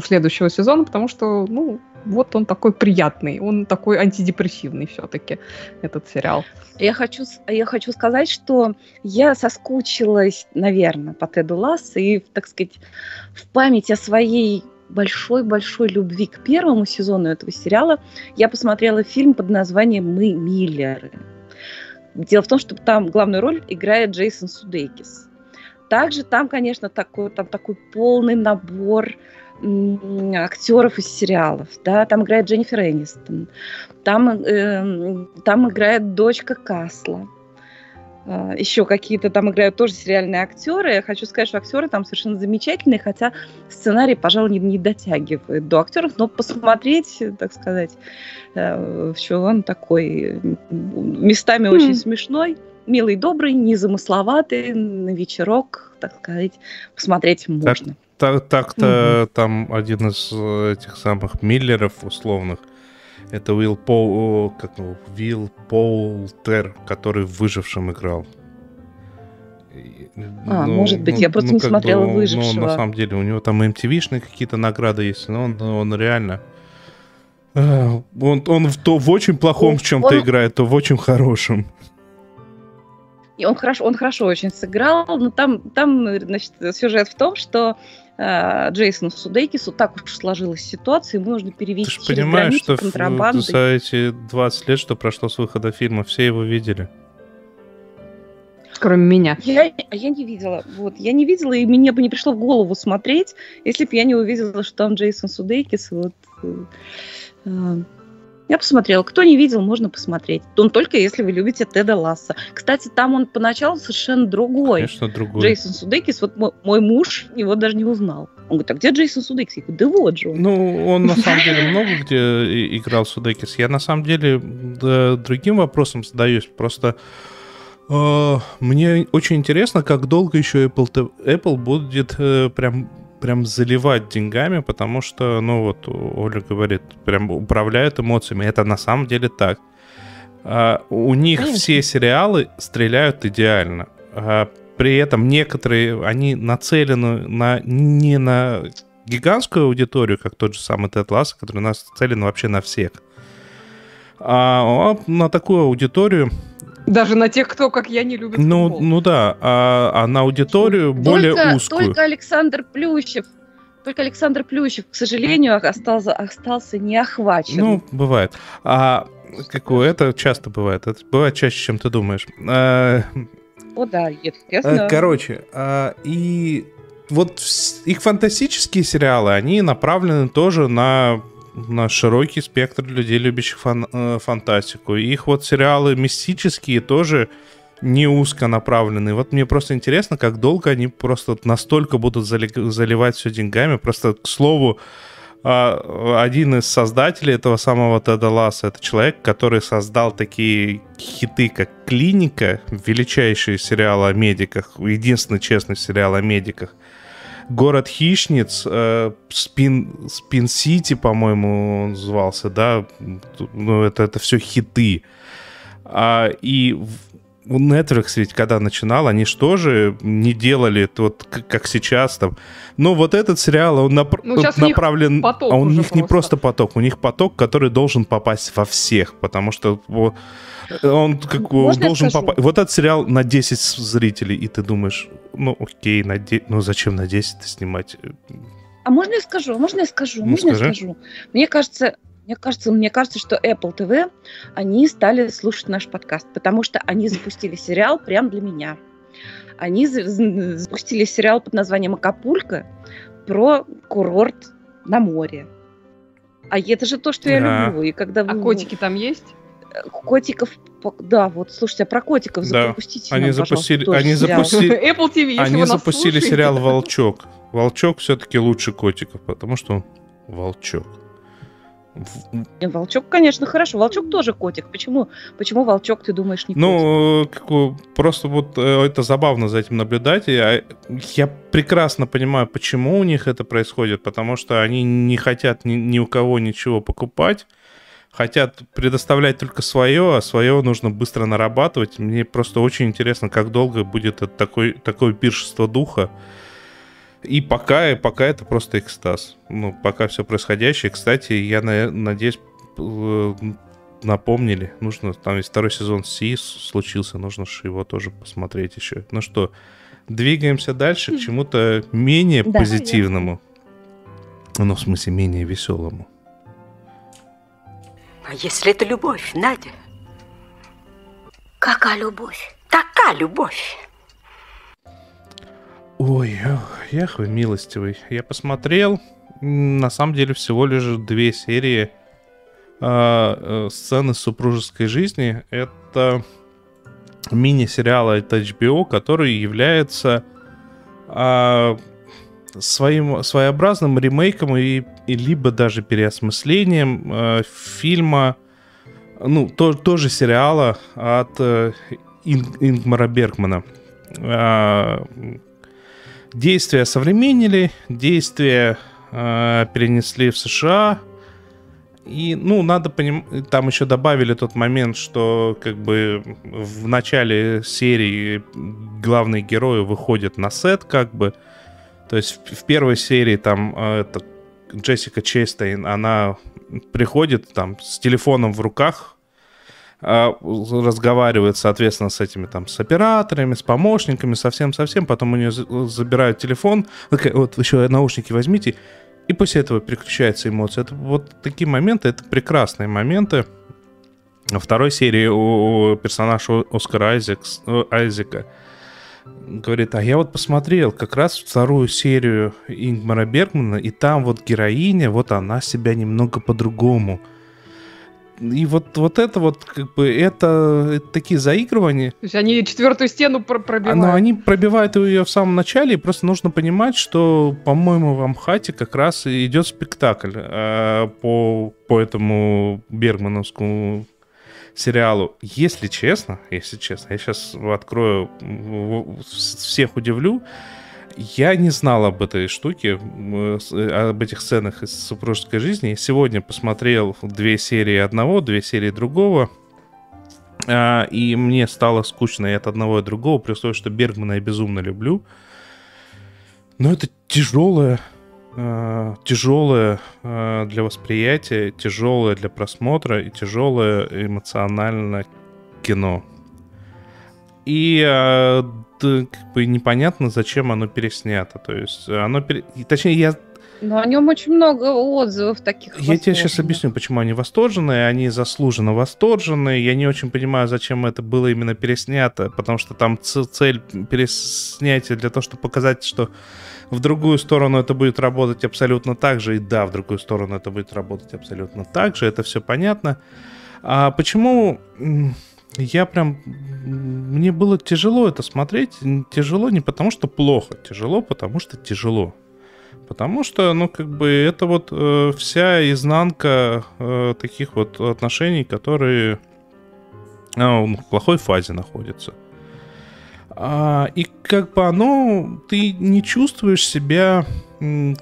следующего сезона, потому что, ну, вот он такой приятный, он такой антидепрессивный все-таки, этот сериал. Я хочу, я хочу сказать, что я соскучилась, наверное, по Теду Лассо и, так сказать, в память о своей большой-большой любви к первому сезону этого сериала я посмотрела фильм под названием «Мы Миллеры». Дело в том, что там главную роль играет Джейсон Судейкис. Также там, конечно, такой, там такой полный набор актеров из сериалов, да, там играет Дженнифер Энистон, там, э, там играет дочка Касла, э, еще какие-то там играют тоже сериальные актеры. Я хочу сказать, что актеры там совершенно замечательные, хотя сценарий, пожалуй, не, не дотягивает до актеров, но посмотреть, так сказать, э, что он такой местами mm. очень смешной, милый, добрый, незамысловатый, на вечерок, так сказать, посмотреть можно. Так так, так-то угу. там один из э, этих самых Миллеров условных, это Уилл Пол, как его, Уилл Полтер, который в «Выжившем» играл. А, ну, может быть, ну, я просто ну, не смотрела бы, «Выжившего». Ну, на самом деле, у него там MTV-шные какие-то награды есть, но он, он реально... Э, он, он то в очень плохом в чем-то он... играет, то в очень хорошем. И он хорошо, он хорошо очень сыграл, но там, там значит, сюжет в том, что э, Джейсону Судейкису так уж сложилась ситуация, ему нужно перевести Ты же понимаешь, что за эти 20 лет, что прошло с выхода фильма, все его видели. кроме меня. Я, а я не видела. Вот, я не видела, и мне бы не пришло в голову смотреть, если бы я не увидела, что там Джейсон Судейкис. Вот, э, э, я посмотрела. Кто не видел, можно посмотреть. Он только если вы любите Теда Ласса. Кстати, там он поначалу совершенно другой. Конечно, другой. Джейсон Судейкис, вот мой, муж его даже не узнал. Он говорит, а где Джейсон Судейкис? Я говорю, да вот же он. Ну, он на самом деле много где играл Судекис. Я на самом деле другим вопросом задаюсь. Просто э, мне очень интересно, как долго еще Apple, Apple будет э, прям прям заливать деньгами, потому что, ну вот, Оля говорит, прям управляют эмоциями. Это на самом деле так. А, у них Конечно. все сериалы стреляют идеально. А, при этом некоторые, они нацелены на, не на гигантскую аудиторию, как тот же самый Тед Лассо, который нацелен вообще на всех. А на такую аудиторию, Даже на тех, кто, как я, не любит ну, футбол. ну да, а, а на аудиторию более только, узкую. Только Александр Плющев, только Александр Плющев, к сожалению, остался, остался не охвачен. Ну, бывает. А какое это часто бывает. Это бывает чаще, чем ты думаешь. А, О, да, э, естественно. короче, а, и вот их фантастические сериалы, они направлены тоже на на широкий спектр людей, любящих фан- э, фантастику. Их вот сериалы мистические тоже не узко направлены. Вот мне просто интересно, как долго они просто настолько будут зали- заливать все деньгами. Просто, к слову, а, один из создателей этого самого Теда Ласса, это человек, который создал такие хиты, как «Клиника», величайший сериал о медиках, единственный честный сериал о медиках, «Город хищниц», э, «Спин, Спин Сити», по-моему, он звался, да, ну, это, это все хиты. А, и у Netflix ведь когда начинал, они же тоже не делали вот как сейчас там. Но вот этот сериал, он напр- Ну, направлен... поток а у них не просто. просто поток, у них поток, который должен попасть во всех, потому что он как Можно должен попасть... Вот этот сериал на 10 зрителей, и ты думаешь, ну окей, на де- ну зачем на 10 снимать? А можно я скажу? Можно я скажу? Ну, можно скажи. я скажу? Мне кажется, мне кажется, мне кажется, что Apple TV, они стали слушать наш подкаст, потому что они запустили сериал прям для меня. Они запустили сериал под названием «Акапулько» про курорт на море. А это же то, что я Да. люблю. И когда А вы- котики там есть? котиков, по- да, вот слушайте, а про котиков Да. запустите Они нам, запустили- тоже они сериал. запустили- Apple TV, если Они вы нас запустили слушаете. сериал «Волчок». «Волчок» все-таки лучше котиков, потому что он волчок. Волчок, конечно, хорошо. Волчок тоже котик. Почему, почему волчок, ты думаешь, не котик? Ну, как бы, просто вот э, это забавно за этим наблюдать. и, а, Я прекрасно понимаю, почему у них это происходит, потому что они не хотят ни, ни у кого ничего покупать, хотят предоставлять только свое, а свое нужно быстро нарабатывать. Мне просто очень интересно, как долго будет это такой, такое пиршество духа. И пока, пока это просто экстаз. Ну, пока все происходящее. Кстати, я на- надеюсь, э, напомнили. Нужно, там есть второй сезон Си случился, нужно же его тоже посмотреть еще. Ну что, двигаемся дальше к чему-то менее Да. позитивному. Ну, в смысле, менее веселому. А если это любовь, Надя? Какая любовь? Такая любовь. Ой, ох, вы милостивый. Я посмотрел, на самом деле, всего лишь две серии а, э, сцены супружеской жизни. Это мини-сериал от HBO, который является а, своим своеобразным ремейком и, и либо даже переосмыслением э, фильма, ну, то, тоже сериала от э, Ин- Ингмара Бергмана. А, действия современнили, действия э, перенесли в США. И, ну, надо понимать, там еще добавили тот момент, что как бы в начале серии главные герои выходят на сет, как бы. То есть в, первой серии там э, это Джессика Честейн, она приходит там с телефоном в руках, разговаривает, соответственно, с этими там, с операторами, с помощниками, совсем-совсем, потом у нее за- забирают телефон, такая, вот еще наушники возьмите, и после этого переключаются эмоции. Это вот такие моменты, это прекрасные моменты. Во второй серии у персонажа Оскара Айзекс, э, Айзека говорит, а я вот посмотрел как раз вторую серию Ингмара Бергмана, и там вот героиня, вот она себя немного по-другому. И вот, вот это вот, как бы, это, это такие заигрывания. То есть они четвертую стену пр- пробивают. Но они пробивают ее в самом начале, и просто нужно понимать, что, по-моему, в Амхате как раз и идет спектакль э, по, по этому бергмановскому сериалу. Если честно, если честно, я сейчас открою, всех удивлю, я не знал об этой штуке, с- э, об этих сценах из супружеской жизни. Сегодня посмотрел две серии одного, две серии другого. А, и мне стало скучно и от одного, и от другого, при условии, что Бергмана я безумно люблю. Но это тяжелое, а, тяжелое а, для восприятия, тяжелое для просмотра и тяжелое эмоционально кино. И как бы непонятно, зачем оно переснято. То есть оно... пере- Точнее, я Но о нем очень много отзывов таких. я тебе сейчас объясню, почему они восторженные. Они заслуженно восторженные. Я не очень понимаю, зачем это было именно переснято, потому что там цель переснятия для того, чтобы показать, что в другую сторону это будет работать абсолютно так же. И да, в другую сторону это будет работать абсолютно так же. Это все понятно. А почему я прям... Мне было тяжело это смотреть. Тяжело не потому, что плохо. Тяжело, потому что тяжело. Потому что, ну, как бы, это вот э, вся изнанка э, таких вот отношений, которые э, в плохой фазе находятся. А, и как бы оно, ты не чувствуешь себя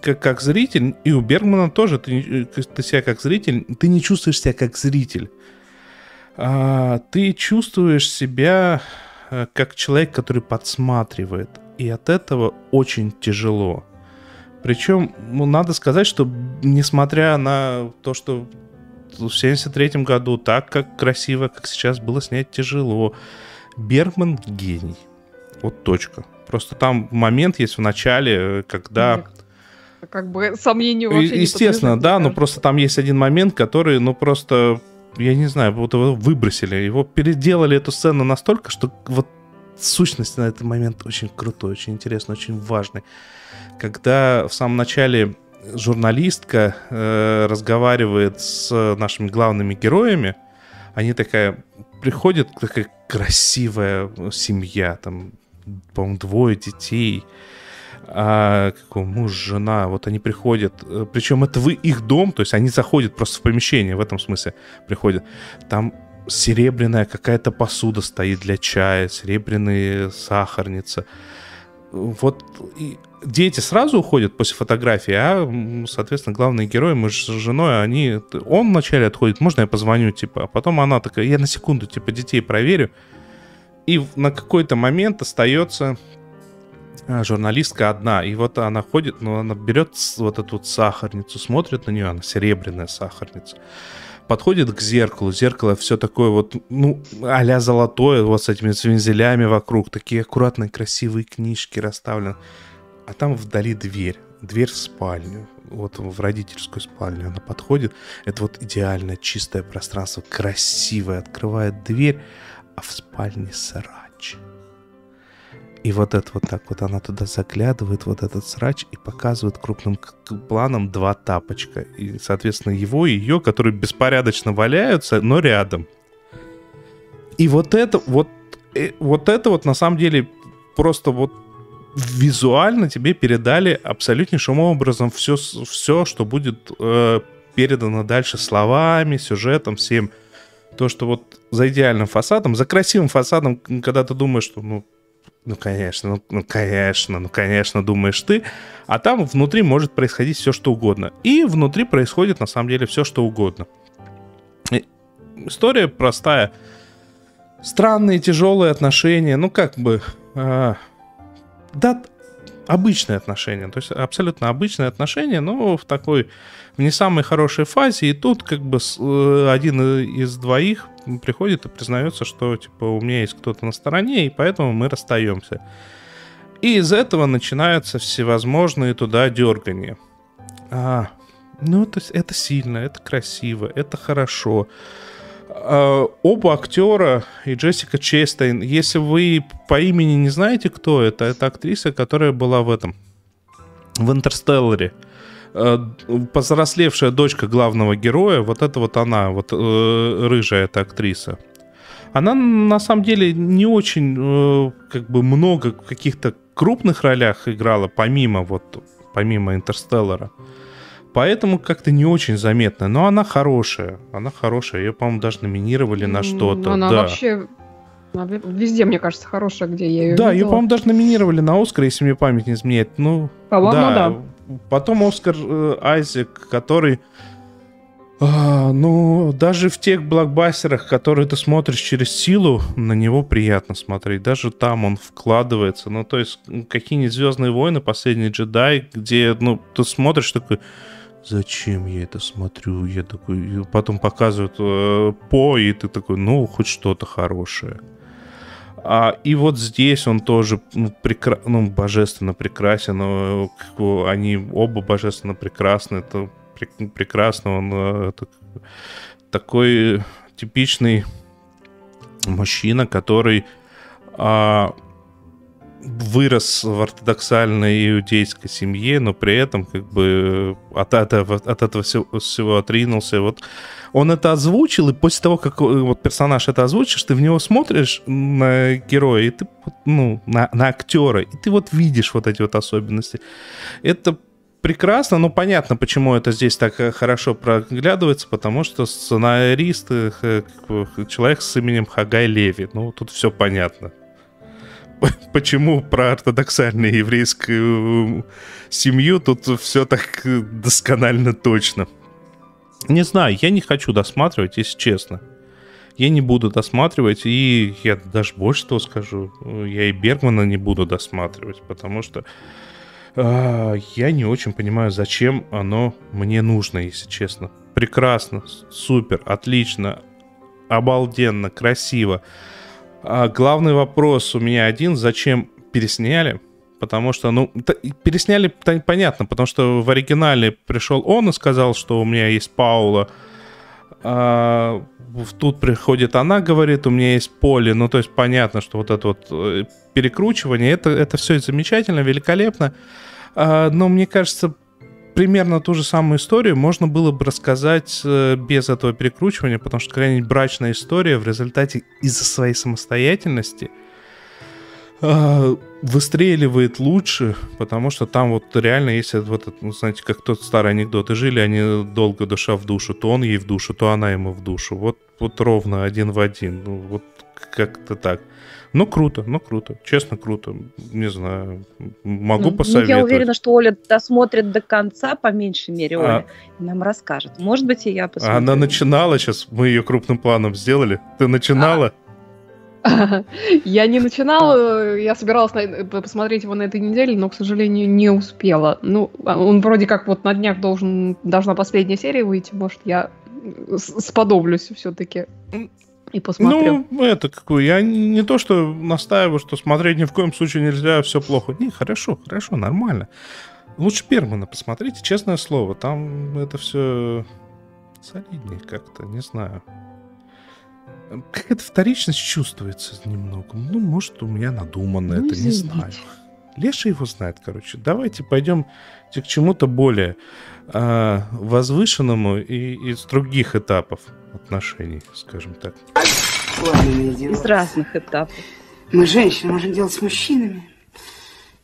как, как зритель, и у Бергмана тоже, ты, э, ты себя как зритель, ты не чувствуешь себя как зритель. А, ты чувствуешь себя э, как человек, который подсматривает. И от этого очень тяжело. Причем, ну, надо сказать, что несмотря на то, что в 73 году так как красиво, как сейчас было снять тяжело, Бергман гений. Вот точка. Просто там момент есть в начале, когда... Как бы сомнению вообще Естественно, да, но просто там есть один момент, который, ну, просто, я не знаю, вот его выбросили. Его переделали эту сцену настолько, что вот сущность на этот момент очень крутой, очень интересный, очень важный. Когда в самом начале журналистка э, разговаривает с нашими главными героями, они такая приходит такая красивая семья, там, по-моему, двое детей, а, какой муж, жена, вот они приходят, э, причем это вы их дом, то есть они заходят просто в помещение, в этом смысле приходят, там серебряная какая-то посуда стоит для чая, серебряная сахарница. Вот и дети сразу уходят после фотографии, а, соответственно, главные герои, мы с женой, они... Он вначале отходит, можно я позвоню, типа, а потом она такая, я на секунду, типа, детей проверю. И на какой-то момент остается журналистка одна, и вот она ходит, но она берет вот эту вот сахарницу, смотрит на нее, она серебряная сахарница, подходит к зеркалу, зеркало все такое вот, ну, а золотое, вот с этими вензелями вокруг, такие аккуратные, красивые книжки расставлены, а там вдали дверь, дверь в спальню, вот в родительскую спальню она подходит, это вот идеальное чистое пространство, красивое, открывает дверь, а в спальне срач. И вот это вот так вот она туда заглядывает, вот этот срач, и показывает крупным планом два тапочка. И, соответственно, его и ее, которые беспорядочно валяются, но рядом. И вот это вот, э, вот это вот на самом деле просто вот визуально тебе передали абсолютнейшим образом все, все что будет э, передано дальше словами, сюжетом, всем. То, что вот за идеальным фасадом, за красивым фасадом, когда ты думаешь, что ну, ну конечно, ну, ну конечно, ну конечно, думаешь ты, а там внутри может происходить все, что угодно. И внутри происходит на самом деле все, что угодно. И история простая. Странные, тяжелые отношения, ну как бы... а, да, обычные отношения, то есть абсолютно обычные отношения, но в такой, в не самой хорошей фазе, и тут как бы э, один из двоих приходит и признается, что типа у меня есть кто-то на стороне, и поэтому мы расстаемся. И из этого начинаются всевозможные туда дергания. А, ну, то есть это сильно, это красиво, это хорошо. э, оба актера и Джессика Честейн, если вы по имени не знаете, кто это, это актриса, которая была в этом, в «Интерстелларе». Э, Повзрослевшая дочка главного героя, вот это вот она, вот э, рыжая эта актриса. Она на самом деле не очень э, как бы много в каких-то крупных ролях играла, помимо вот помимо Интерстеллара. Поэтому как-то не очень заметно. Но она хорошая. Она хорошая. Ее, по-моему, даже номинировали на что-то. Она да. вообще она везде, мне кажется, хорошая, где я ее Да, ее, видела. по-моему, даже номинировали на Оскар, если мне память не изменяет. Ну, По-моему, да. Потом Оскар э, Айзек, который... а, ну, даже в тех блокбастерах, которые ты смотришь через силу, на него приятно смотреть. Даже там он вкладывается. Ну, то есть, какие-нибудь Звездные войны, последний джедай, где, ну, ты смотришь такой. Зачем я это смотрю? Я такой. Потом показывают э, по, и ты такой, ну, хоть что-то хорошее. А, и вот здесь он тоже ну, прекра- ну, божественно прекрасен. э, Они оба божественно прекрасны. Это прек- прекрасно. Он э, это такой типичный мужчина, который а, вырос в ортодоксальной иудейской семье, но при этом как бы от этого, от этого всего, всего отринулся. Вот он это озвучил, и после того, как э, вот персонаж это озвучишь, ты в него смотришь на героя, и ты, ну, на, на актера, и ты вот видишь вот эти вот особенности. Это прекрасно, но понятно, почему это здесь так э, хорошо проглядывается, потому что сценарист, э, человек с именем Хагай Леви, ну, тут все понятно. Почему про ортодоксальную еврейскую семью тут все так э, досконально точно. Не знаю, я не хочу досматривать, если честно. Я не буду досматривать, и я даже больше того скажу, э, я и Бергмана не буду досматривать, потому что а, я не очень понимаю, зачем оно мне нужно, если честно. Прекрасно, супер, отлично, обалденно, красиво. А главный вопрос у меня один, зачем пересняли? Потому что, ну, пересняли понятно, потому что в оригинале пришел он и сказал, что у меня есть Паула. А, тут приходит она, говорит, у меня есть поле. Ну, то есть понятно, что вот это вот э, перекручивание, это, это все замечательно, великолепно. А, но мне кажется, примерно ту же самую историю можно было бы рассказать э, без этого перекручивания, потому что какая-нибудь брачная история в результате из-за своей самостоятельности а, выстреливает лучше, потому что там вот реально есть вот, этот, ну, знаете, как тот старый анекдот, и жили они долго душа в душу, то он ей в душу, то она ему в душу. Вот, вот ровно один в один. Ну, вот как-то так. Ну, круто, ну, круто. Честно, круто. Не знаю. Могу Ну, ну, посоветовать. я уверена, что Оля досмотрит до конца, по меньшей мере, А. Оля, и нам расскажет. Может быть, и я посмотрю. Она начинала сейчас, мы ее крупным планом сделали. Ты начинала? Я не начинала, я собиралась посмотреть его на этой неделе, но, к сожалению, не успела. Ну, а он вроде как вот на днях должен, должна последняя серия выйти, может, я сподоблюсь все-таки и посмотрю. Ну, это какое, я не не то, что настаиваю, что смотреть ни в коем случае нельзя, все плохо. Не, хорошо, хорошо, нормально. Лучше Бергмана посмотрите, честное слово, там это все солиднее как-то, не знаю. Какая-то вторичность чувствуется немного. Ну, может, у меня надуманно Ну, это, не извините. знаю. Леша его знает, короче. Давайте пойдем к чему-то более а, возвышенному и из других этапов отношений, скажем так. Из разных этапов. Мы, женщины, можем делать с мужчинами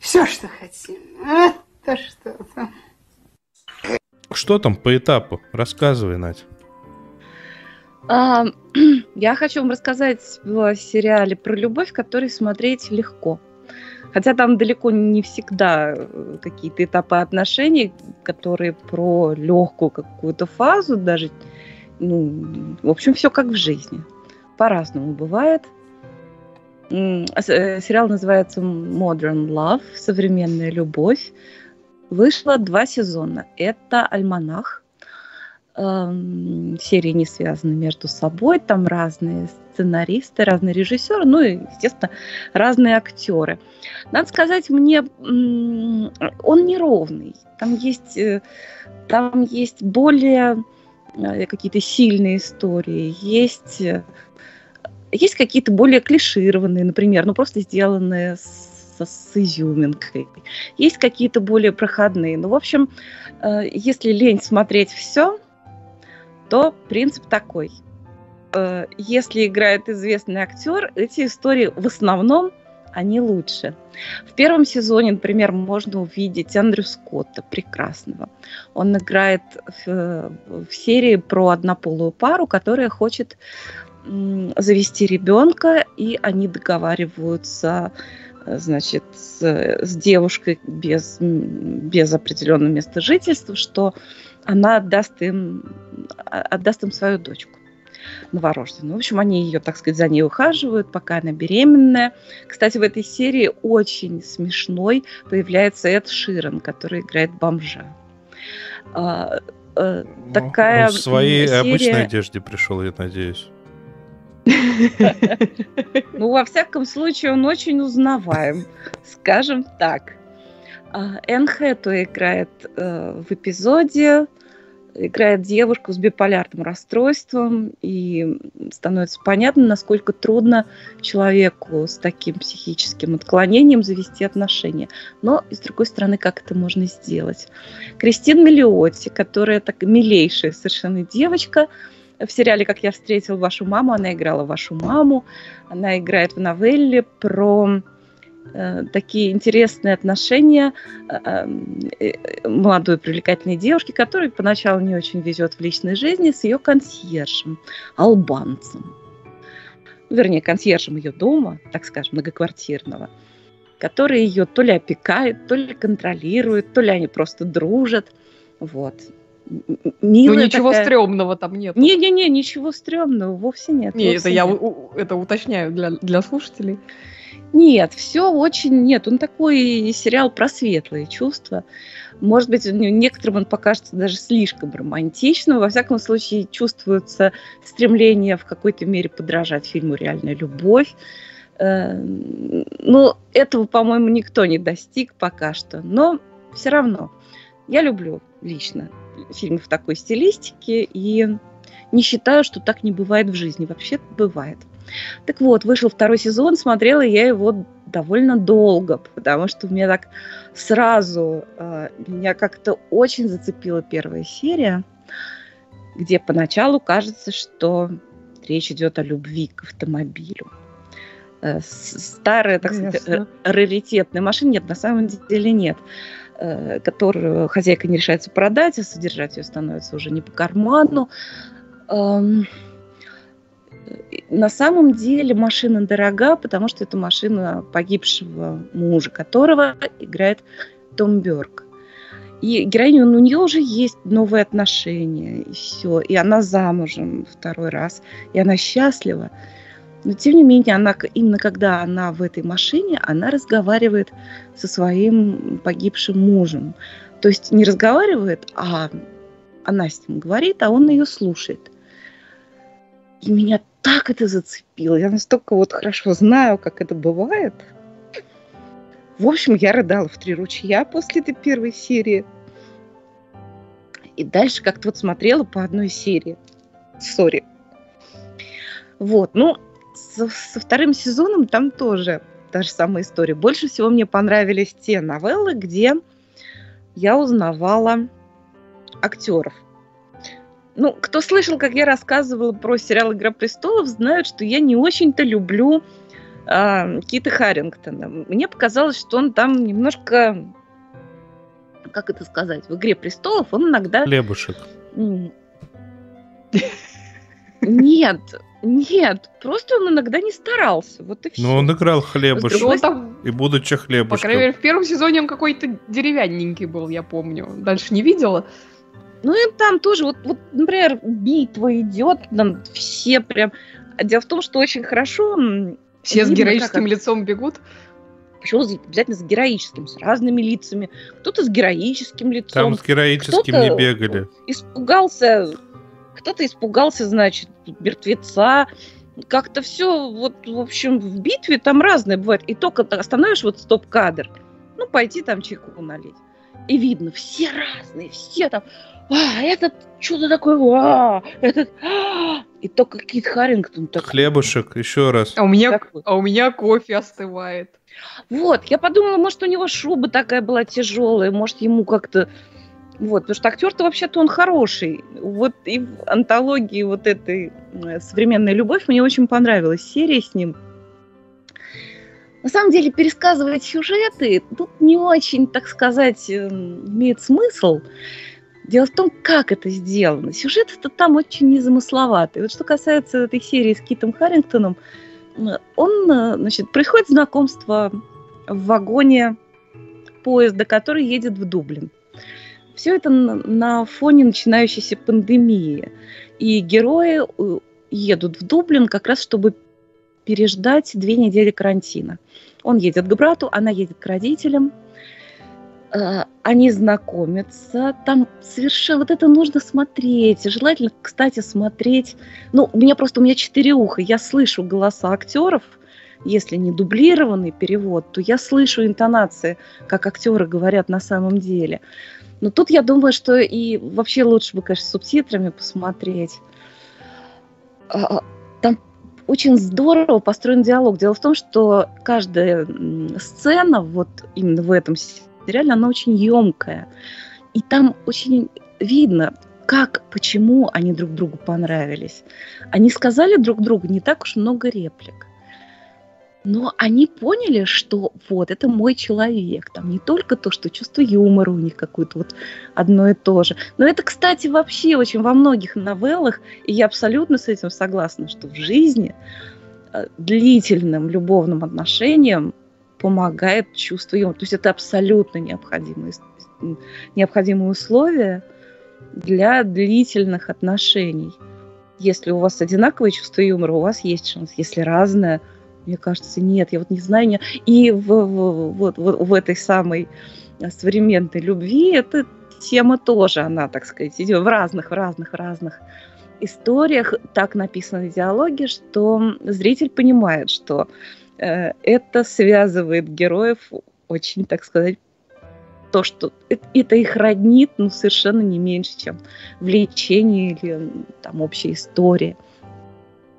все, что хотим. А, то что-то. Что там по этапу? Рассказывай, Надь. А, я хочу вам рассказать о сериале про любовь, который смотреть легко. Хотя там далеко не всегда э, какие-то этапы отношений, которые про легкую какую-то фазу, даже, ну, в общем, все как в жизни. По-разному бывает. Э, Сериал называется Modern Love, современная любовь. Вышло два сезона. Это альманах эм, серии не связаны между собой, там разные сценаристы, разные режиссеры, ну и, естественно, разные актеры. Надо сказать, мне он неровный. Там есть, э, там есть более э, какие-то сильные истории, есть, э, есть какие-то более клишированные, например, ну просто сделанные с, с изюминкой. Есть какие-то более проходные. Ну, в общем, если лень смотреть все, то принцип такой. Если играет известный актер, эти истории в основном они лучше. В первом сезоне, например, можно увидеть Андрю Скотта, прекрасного. Он играет в, в серии про однополую пару, которая хочет завести ребенка, и они договариваются значит, с, с девушкой без, без определенного места жительства, что она отдаст им, а, отдаст им свою дочку новорожденную. В общем, они ее, так сказать, за ней ухаживают, пока она беременная. Кстати, в этой серии очень смешной появляется Эд Ширен, который играет бомжа. А, а, такая Он в своей серия... обычной одежде пришел, я надеюсь. Ну, во всяком случае, он очень узнаваем, скажем так. А, Энн Хэту играет э, в эпизоде играет девушку с биполярным расстройством, и становится понятно, насколько трудно человеку с таким психическим отклонением завести отношения. Но, с другой стороны, как это можно сделать? Кристин Миллиотти, которая так милейшая совершенно девочка, в сериале «Как я встретил вашу маму», она играла вашу маму, она играет в новелле про такие интересные отношения э, э, молодой привлекательной девушки, которой поначалу не очень везет в личной жизни, с ее консьержем, албанцем. Вернее, консьержем ее дома, так скажем, многоквартирного, который ее то ли опекает, то ли контролирует, то ли они просто дружат. Вот. Милая ну, ничего такая... стрёмного там нет. Не-не-не, ничего стрёмного вовсе нет. Не, вовсе это нет. я у, это уточняю для, для слушателей. Нет, все очень нет. Он такой сериал про светлые чувства. Может быть, некоторым он покажется даже слишком романтичным. Во всяком случае, чувствуется стремление в какой-то мере подражать фильму «Реальная любовь». Э, ну, этого, по-моему, никто не достиг пока что. Но все равно я люблю лично фильмы в такой стилистике и не считаю, что так не бывает в жизни. Вообще бывает. Так вот, вышел второй сезон, смотрела я его довольно долго, потому что меня так сразу, э, меня как-то очень зацепила первая серия, где поначалу кажется, что речь идет о любви к автомобилю. Э, старая, так сказать, раритетная машина, нет, на самом деле нет, э, которую хозяйка не решается продать, а содержать ее становится уже не по карману. На самом деле машина дорога, потому что это машина погибшего мужа, которого играет Том Бёрк. И героиня, у нее уже есть новые отношения, и все. И она замужем второй раз, и она счастлива. Но тем не менее, она, именно когда она в этой машине, она разговаривает со своим погибшим мужем. То есть не разговаривает, а она с ним говорит, а он ее слушает. И меня так это зацепило. Я настолько вот хорошо знаю, как это бывает. В общем, я рыдала в три ручья после этой первой серии. И дальше как-то вот смотрела по одной серии. Сори. Вот, ну, со, со вторым сезоном там тоже та же самая история. Больше всего мне понравились те новеллы, где я узнавала актеров ну, кто слышал, как я рассказывала про сериал «Игра престолов», знают, что я не очень-то люблю э, Кита Харрингтона. Мне показалось, что он там немножко, как это сказать, в «Игре престолов» он иногда... Хлебушек. Нет, нет, просто он иногда не старался. Вот и все. Ну, он играл хлебушек. Ну, там, и будучи хлебушком. По крайней мере, в первом сезоне он какой-то деревянненький был, я помню. Дальше не видела. Ну и там тоже, вот, вот например, битва идет, там все прям... Дело в том, что очень хорошо... Все видно, с героическим лицом бегут? Почему обязательно с героическим, с разными лицами? Кто-то с героическим лицом. Там с героическим не бегали. Испугался, кто-то испугался, значит, мертвеца. Как-то все, вот, в общем, в битве там разное бывает. И только остановишь вот стоп-кадр, ну, пойти там чайку налить. И видно, все разные, все там, а, этот что-то такое, а, этот, а, и только Кит Харрингтон так. Хлебушек, еще раз. А у меня, а у меня кофе остывает. Вот, я подумала, может, у него шуба такая была тяжелая, может, ему как-то... Вот, потому что актер-то вообще-то он хороший. Вот и в антологии вот этой э, «Современная любовь» мне очень понравилась серия с ним. На самом деле, пересказывать сюжеты тут не очень, так сказать, эм, имеет смысл. Дело в том, как это сделано. Сюжет-то там очень незамысловатый. Вот что касается этой серии с Китом Харрингтоном, он, э, значит, происходит знакомство в вагоне поезда, который едет в Дублин. Все это на фоне начинающейся пандемии. И герои э, едут в Дублин как раз, чтобы переждать две недели карантина. Он едет к брату, она едет к родителям. Э, они знакомятся. Там совершенно вот это нужно смотреть. Желательно, кстати, смотреть. Ну, у меня просто у меня четыре уха. Я слышу голоса актеров. Если не дублированный перевод, то я слышу интонации, как актеры говорят на самом деле. Но тут я думаю, что и вообще лучше бы, конечно, субтитрами посмотреть. А, там очень здорово построен диалог. Дело в том, что каждая сцена, вот именно в этом сериале, она очень емкая. И там очень видно, как, почему они друг другу понравились. Они сказали друг другу не так уж много реплик. Но они поняли, что вот, это мой человек. Там не только то, что чувство юмора у них какое-то вот одно и то же. Но это, кстати, вообще очень во многих новеллах, и я абсолютно с этим согласна, что в жизни э, длительным любовным отношениям помогает чувство юмора. То есть это абсолютно необходимое, необходимое условие для длительных отношений. Если у вас одинаковое чувство юмора, у вас есть шанс. Если разное – мне кажется, нет. Я вот не знаю. Не... И в, в, вот, в, в этой самой современной любви эта тема тоже, она, так сказать, идет в разных, в разных, в разных историях. Так написаны диалоги, что зритель понимает, что это связывает героев очень, так сказать, то, что это, это их роднит, ну, совершенно не меньше, чем влечение или там общая история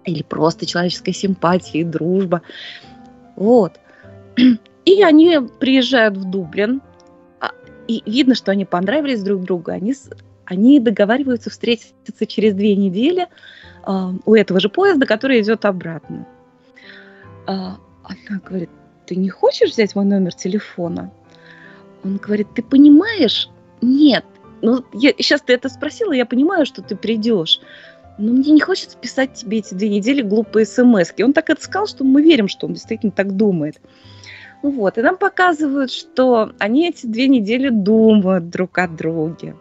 или просто человеческая симпатия и дружба. Вот. И они приезжают в Дублин, а, и видно, что они понравились друг другу. Они, они договариваются встретиться через две недели э, у этого же поезда, который идет обратно. Э, она говорит, ты не хочешь взять мой номер телефона? Он говорит, ты понимаешь? Нет. Ну, я, сейчас ты это спросила, я понимаю, что ты придешь но «Ну, мне не хочется писать тебе эти две недели глупые смс. Он так это сказал, что мы верим, что он действительно так думает. Вот, и нам показывают, что они эти две недели думают друг о друге.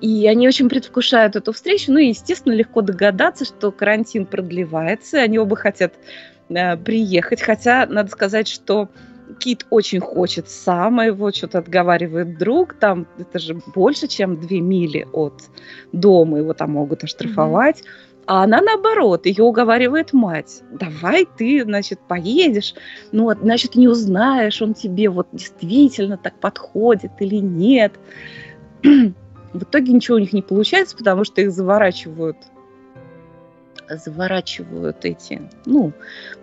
И они очень предвкушают эту встречу. Ну и, естественно, легко догадаться, что карантин продлевается, они оба хотят э, приехать. Хотя, надо сказать, что Кит очень хочет сам, а его что-то отговаривает друг, там это же больше, чем две мили от дома, его там могут оштрафовать. Mm-hmm. А она наоборот, ее уговаривает мать. Давай ты, значит, поедешь, ну, значит, не узнаешь, он тебе вот действительно так подходит или нет. В итоге ничего у них не получается, потому что их заворачивают заворачивают эти, ну,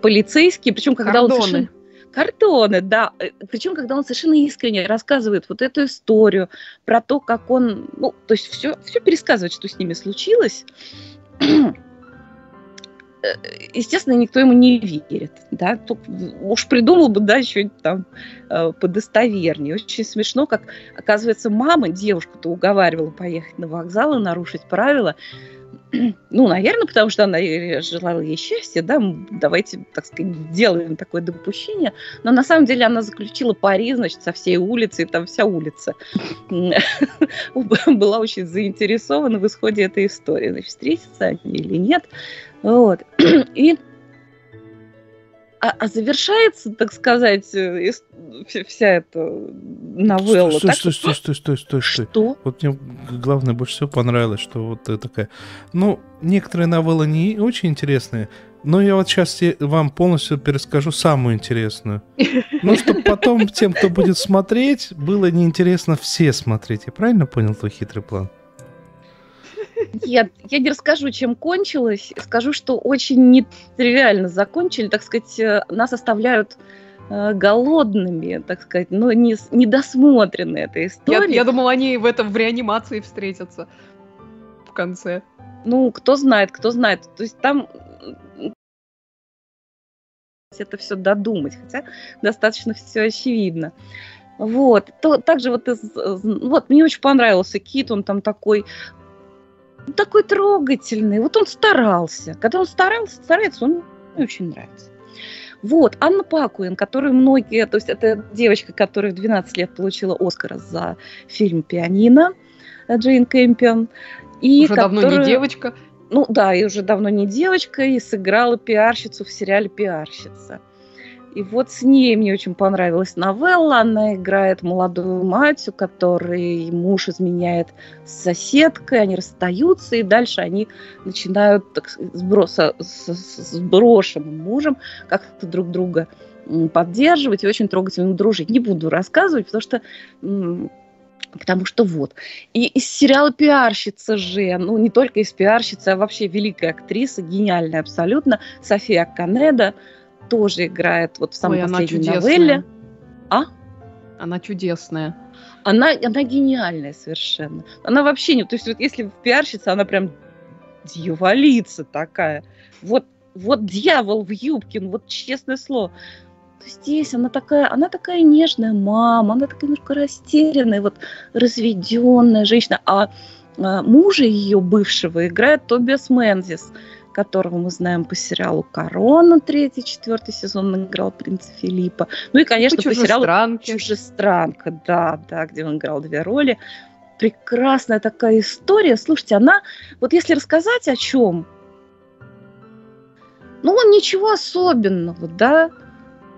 полицейские, причем когда Кордоны. он совершенно Картоны, да. Э, Причем, когда он совершенно искренне рассказывает вот эту историю про то, как он, ну, то есть все, все пересказывает, что с ними случилось, э, естественно, никто ему не верит, да, Тут уж придумал бы, да, что-нибудь там э, подостовернее. Очень смешно, как, оказывается, мама девушку-то уговаривала поехать на вокзал и нарушить правила, ну, наверное, потому что она желала ей счастья, да, давайте, так сказать, сделаем такое допущение. Но на самом деле она заключила пари, значит, со всей улицы, и там вся улица была очень заинтересована в исходе этой истории. Значит, встретятся они или нет. Вот. И а, а завершается, так сказать, э, вся эта новелла. Стой, так, стой, стой, стой, стой, стой, стой. Что? Вот мне главное больше всего понравилось, что вот такая... Ну, некоторые новеллы не очень интересные, Ну, я вот сейчас вам полностью перескажу самую интересную. Ну, чтобы потом тем, кто будет смотреть, было неинтересно все смотреть. Я правильно понял твой хитрый план? Нет, я не расскажу, чем кончилось. Скажу, что очень нетривиально закончили. Так сказать, э, нас оставляют э, голодными, так сказать, но не, недосмотрены эта история. Я, я думала, они в этом в реанимации встретятся в конце. Ну, кто знает, кто знает. То есть там это все додумать, хотя достаточно все очевидно. Вот, то, также вот, из, вот мне очень понравился Кит, он там такой, такой трогательный, вот он старался, когда он старался, старается, он мне очень нравится. Вот, Анна Пакуин, которую многие, то есть это девочка, которая в 12 лет получила Оскара за фильм «Пианино», Джейн Кэмпион. И Уже которая, давно не девочка. Ну да, и уже давно не девочка, и сыграла пиарщицу в сериале «Пиарщица». И вот с ней мне очень понравилась новелла. Она играет молодую мать, у которой муж изменяет с соседкой, они расстаются, и дальше они начинают так, сброса, с, с брошенным мужем как-то друг друга поддерживать и очень трогательно дружить. Не буду рассказывать, потому что Потому что вот. И из сериала «Пиарщица» же, ну не только из «Пиарщицы», а вообще великая актриса, гениальная абсолютно, София Канеда – тоже играет вот в самой Ой, последней новелле. А? Она чудесная. Она, она гениальная совершенно. Она вообще не... То есть вот если пиарщица, она прям дьяволица такая. Вот, вот дьявол в юбке, ну вот честное слово. То здесь она такая, она такая нежная мама, она такая немножко растерянная, вот разведенная женщина. А, а мужа ее бывшего играет Тобиас Мензис которого мы знаем по сериалу «Корона», третий, четвертый сезон он играл принца Филиппа. Ну и, конечно, по, по сериалу «Чужестранка», да, да, где он играл две роли. Прекрасная такая история. Слушайте, она, вот если рассказать о чем, ну, он ничего особенного, да,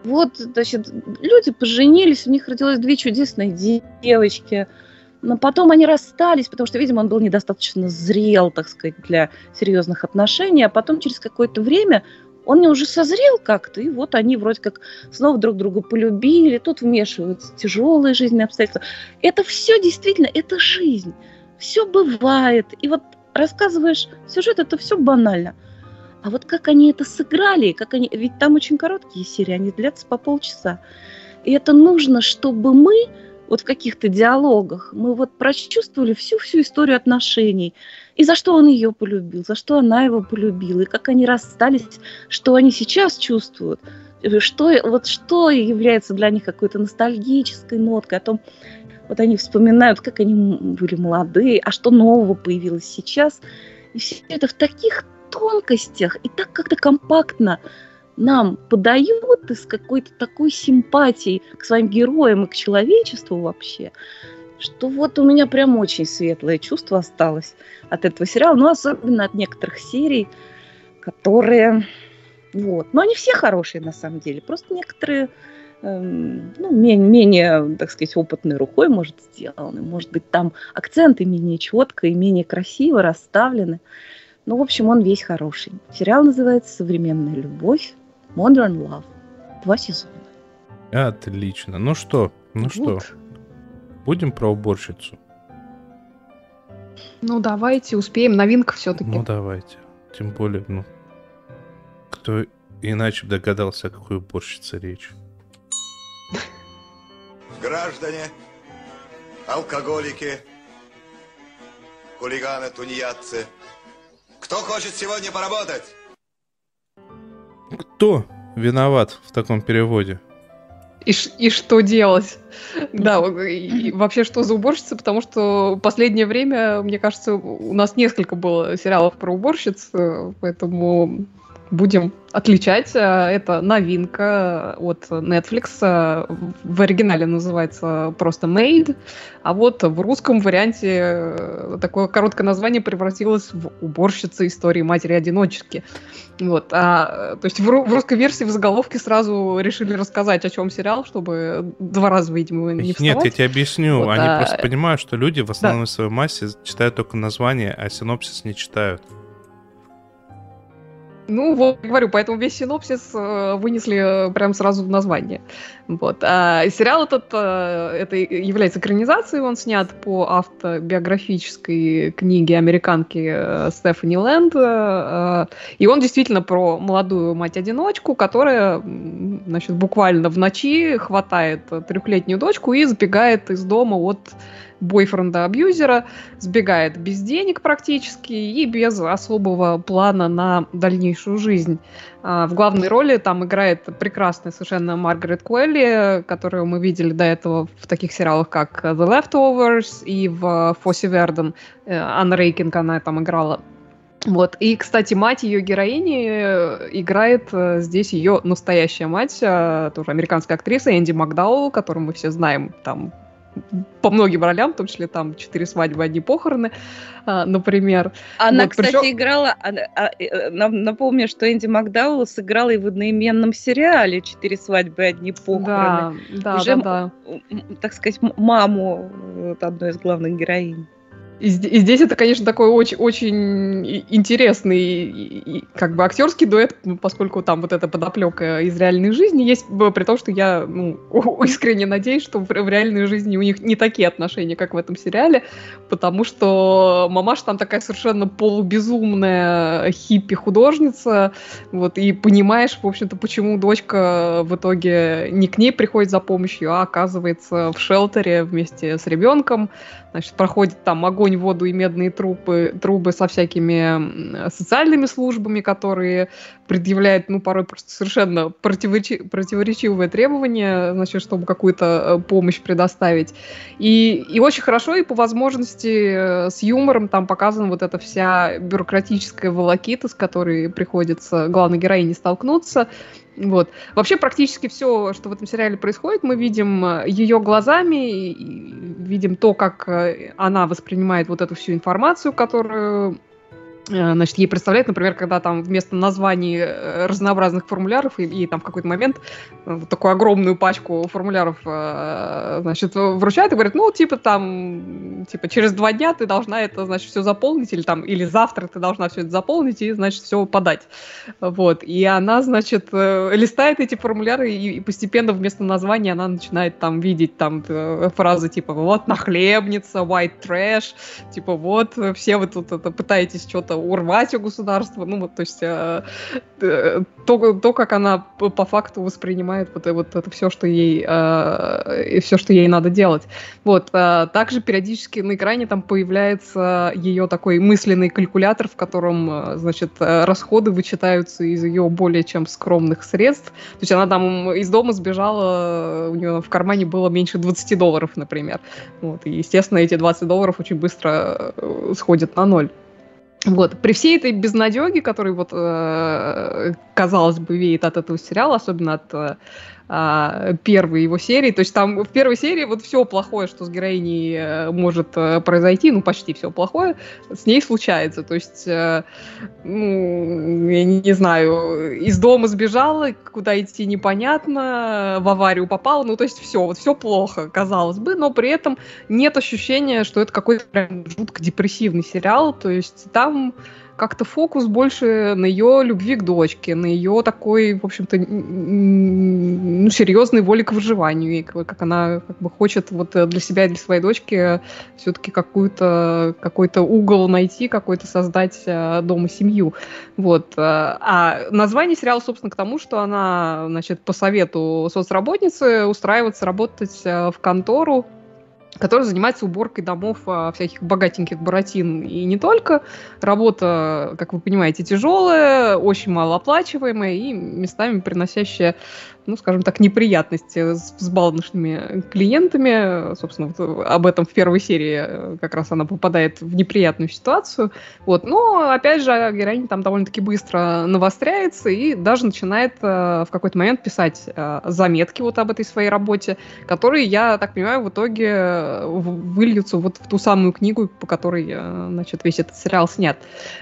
вот, значит, люди поженились, у них родилось две чудесные девочки – но потом они расстались, потому что, видимо, он был недостаточно зрел, так сказать, для серьезных отношений. А потом через какое-то время он уже созрел как-то, и вот они вроде как снова друг друга полюбили, тут вмешиваются тяжелые жизненные обстоятельства. Это все действительно, это жизнь. Все бывает. И вот рассказываешь сюжет, это все банально. А вот как они это сыграли, как они... Ведь там очень короткие серии, они длятся по полчаса. И это нужно, чтобы мы вот в каких-то диалогах мы вот прочувствовали всю-всю историю отношений. И за что он ее полюбил, за что она его полюбила, и как они расстались, что они сейчас чувствуют, что, вот что является для них какой-то ностальгической ноткой, о том, вот они вспоминают, как они были молодые, а что нового появилось сейчас. И все это в таких тонкостях и так как-то компактно нам подают из какой-то такой симпатии к своим героям и к человечеству вообще, что вот у меня прям очень светлое чувство осталось от этого сериала, ну, особенно от некоторых серий, которые... Вот. Но они все хорошие, на самом деле. Просто некоторые эм, ну, менее, менее, так сказать, опытной рукой, может, сделаны. Может быть, там акценты менее четко и менее красиво расставлены. Ну, в общем, он весь хороший. Сериал называется «Современная любовь». Modern Love. Два сезона. Отлично. Ну что, ну вот. что, будем про уборщицу? Ну, давайте, успеем. Новинка все-таки. Ну, давайте. Тем более, ну, кто иначе догадался, о какой уборщице речь. Граждане, алкоголики, хулиганы, тунеядцы, кто хочет сегодня поработать? Кто виноват в таком переводе? И, и что делать? Да, и вообще что за уборщица, потому что последнее время, мне кажется, у нас несколько было сериалов про уборщиц, э, поэтому будем отличать. Э, это новинка от Netflix. Э, в оригинале называется просто Made, а вот в русском варианте э, такое короткое название превратилось в уборщица истории матери-одиночки. Вот. А, то есть в, в русской версии в заголовке сразу решили рассказать, о чем сериал, чтобы два раза, видимо, не вставать. Нет, я тебе объясню. Вот, Они а... просто понимают, что люди в основной да. своей массе читают только название, а синопсис не читают. Ну, вот, говорю, поэтому весь синопсис э, вынесли прям сразу в название. Вот. А сериал этот, э, это является экранизацией, он снят по автобиографической книге американки э, Стефани Лэнд, э, и он действительно про молодую мать-одиночку, которая, значит, буквально в ночи хватает трехлетнюю дочку и сбегает из дома от бойфренда-абьюзера, сбегает без денег практически и без особого плана на дальнейшую жизнь. А, в главной роли там играет прекрасная совершенно Маргарет Куэлли, которую мы видели до этого в таких сериалах, как The Leftovers и в Фосси Верден. Э, Анна Рейкинг она там играла. Вот. И, кстати, мать ее героини э, играет э, здесь ее настоящая мать, тоже американская актриса Энди Макдауэлл, которую мы все знаем там по многим ролям, в том числе там «Четыре свадьбы, одни похороны», а, например. Она, вот, кстати, причем... играла... А, а, напомню, что Энди Макдауэлл сыграла и в одноименном сериале «Четыре свадьбы, одни похороны». Да, да, Уже, да, да. так сказать, маму вот, одной из главных героинь. И, здесь это, конечно, такой очень, очень интересный как бы актерский дуэт, ну, поскольку там вот эта подоплека из реальной жизни есть, при том, что я ну, искренне надеюсь, что в, в реальной жизни у них не такие отношения, как в этом сериале, потому что мамаша там такая совершенно полубезумная хиппи-художница, вот, и понимаешь, в общем-то, почему дочка в итоге не к ней приходит за помощью, а оказывается в шелтере вместе с ребенком, значит, проходит там огонь, воду и медные трубы, трубы со всякими социальными службами, которые предъявляют, ну, порой просто совершенно противоречи, противоречивые требования, значит, чтобы какую-то э, помощь предоставить. И, и очень хорошо, и по возможности э, с юмором там показана вот эта вся бюрократическая волокита, с которой приходится главной героине столкнуться. Вот. Вообще практически все, что в этом сериале происходит, мы видим э, ее глазами, видим то, как она воспринимает вот эту всю информацию, которую Э, значит, ей представляют, например, когда там вместо названий э, разнообразных формуляров, и, и там в какой-то момент э, вот такую огромную пачку формуляров, значит, вручают и говорят, ну, типа там, типа, через два дня ты должна это, значит, все заполнить, или там, или завтра ты должна все это заполнить и, значит, все подать. Вот. И она, значит, листает эти формуляры, и, и постепенно вместо названия она начинает там видеть там фразы типа вот нахлебница, white trash, типа вот все вы тут это, пытаетесь что-то просто урвать у государства. Ну, вот, то есть э, э, то, то, как она по, факту воспринимает вот, вот это все, что ей э, все, что ей надо делать. Вот. Э, также периодически на экране там появляется ее такой мысленный калькулятор, в котором, э, значит, э, расходы вычитаются из ее более чем скромных средств. То есть она там из дома сбежала, у нее в кармане было меньше 20 долларов, например. Вот. И, естественно, эти 20 долларов очень быстро сходят на ноль. Вот. При всей этой безнадеге, которой вот, э, казалось бы, веет от этого сериала, особенно от э, а, первой его серии. То есть там в первой серии вот все плохое, что с героиней э, может э, произойти, ну почти все плохое, с ней случается. То есть, э, ну, я не знаю, из дома сбежала, куда идти непонятно, в аварию попала, ну то есть все, вот все плохо, казалось бы, но при этом нет ощущения, что это какой-то прям жутко депрессивный сериал. То есть там как-то фокус больше на ее любви к дочке, на ее такой, в общем-то, ну, серьезной воле к выживанию, и как она как бы хочет вот для себя и для своей дочки все-таки какую-то какой-то угол найти, какой-то создать э, дома семью. Вот. Э, а название сериала, собственно, к тому, что она, значит, по совету соцработницы устраивается работать э, в контору, который занимается уборкой домов а, всяких богатеньких буратин. И не только. Работа, как вы понимаете, тяжелая, очень малооплачиваемая и местами приносящая ну, скажем так, неприятности с взбалмошными клиентами. Собственно, вот об этом в первой серии э, как раз она попадает в неприятную ситуацию. Вот. Но, опять же, героиня там довольно-таки быстро навостряется и даже начинает э, в какой-то момент писать э, заметки вот об этой своей работе, которые, я так понимаю, в итоге э, выльются вот в ту самую книгу, по которой, э, значит, весь этот сериал снят.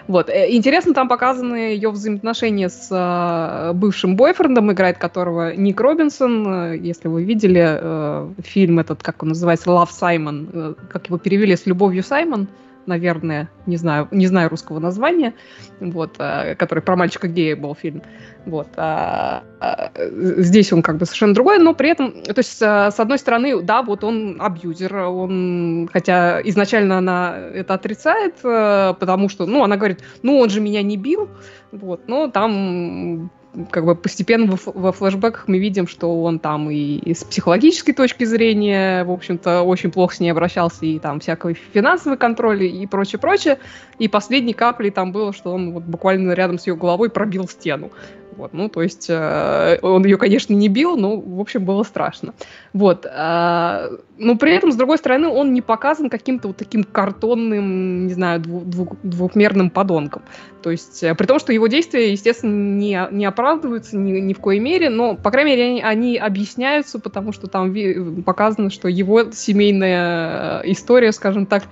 Вот. Э, интересно, там показаны ее взаимоотношения с э, бывшим бойфрендом, играет которого Ник Робинсон, э, если вы видели э, фильм этот, как он называется, Love Саймон, э, как его перевели с «Любовью Саймон», наверное, не знаю, не знаю русского названия, вот, а, который про мальчика гея был фильм. Вот. А, а, здесь он как бы совершенно другой, но при этом, то есть, а, с одной стороны, да, вот он абьюзер, он, хотя изначально она это отрицает, а, потому что, ну, она говорит, ну, он же меня не бил, вот, но там как бы постепенно во, флешбеках мы видим, что он там и, и с психологической точки зрения, в общем-то, очень плохо с ней обращался, и там всякой финансовый контроль и прочее, прочее. И последней каплей там было, что он вот буквально рядом с ее головой пробил стену. Вот, ну, то есть э, он ее, конечно, не бил, но, в общем, было страшно. Вот. Э, но при этом, с другой стороны, он не показан каким-то вот таким картонным, не знаю, двух, двухмерным подонком. То есть, э, при том, что его действия, естественно, не, не оправдываются ни, ни в коей мере, но, по крайней мере, они, они объясняются, потому что там ви- показано, что его семейная э, история, скажем так,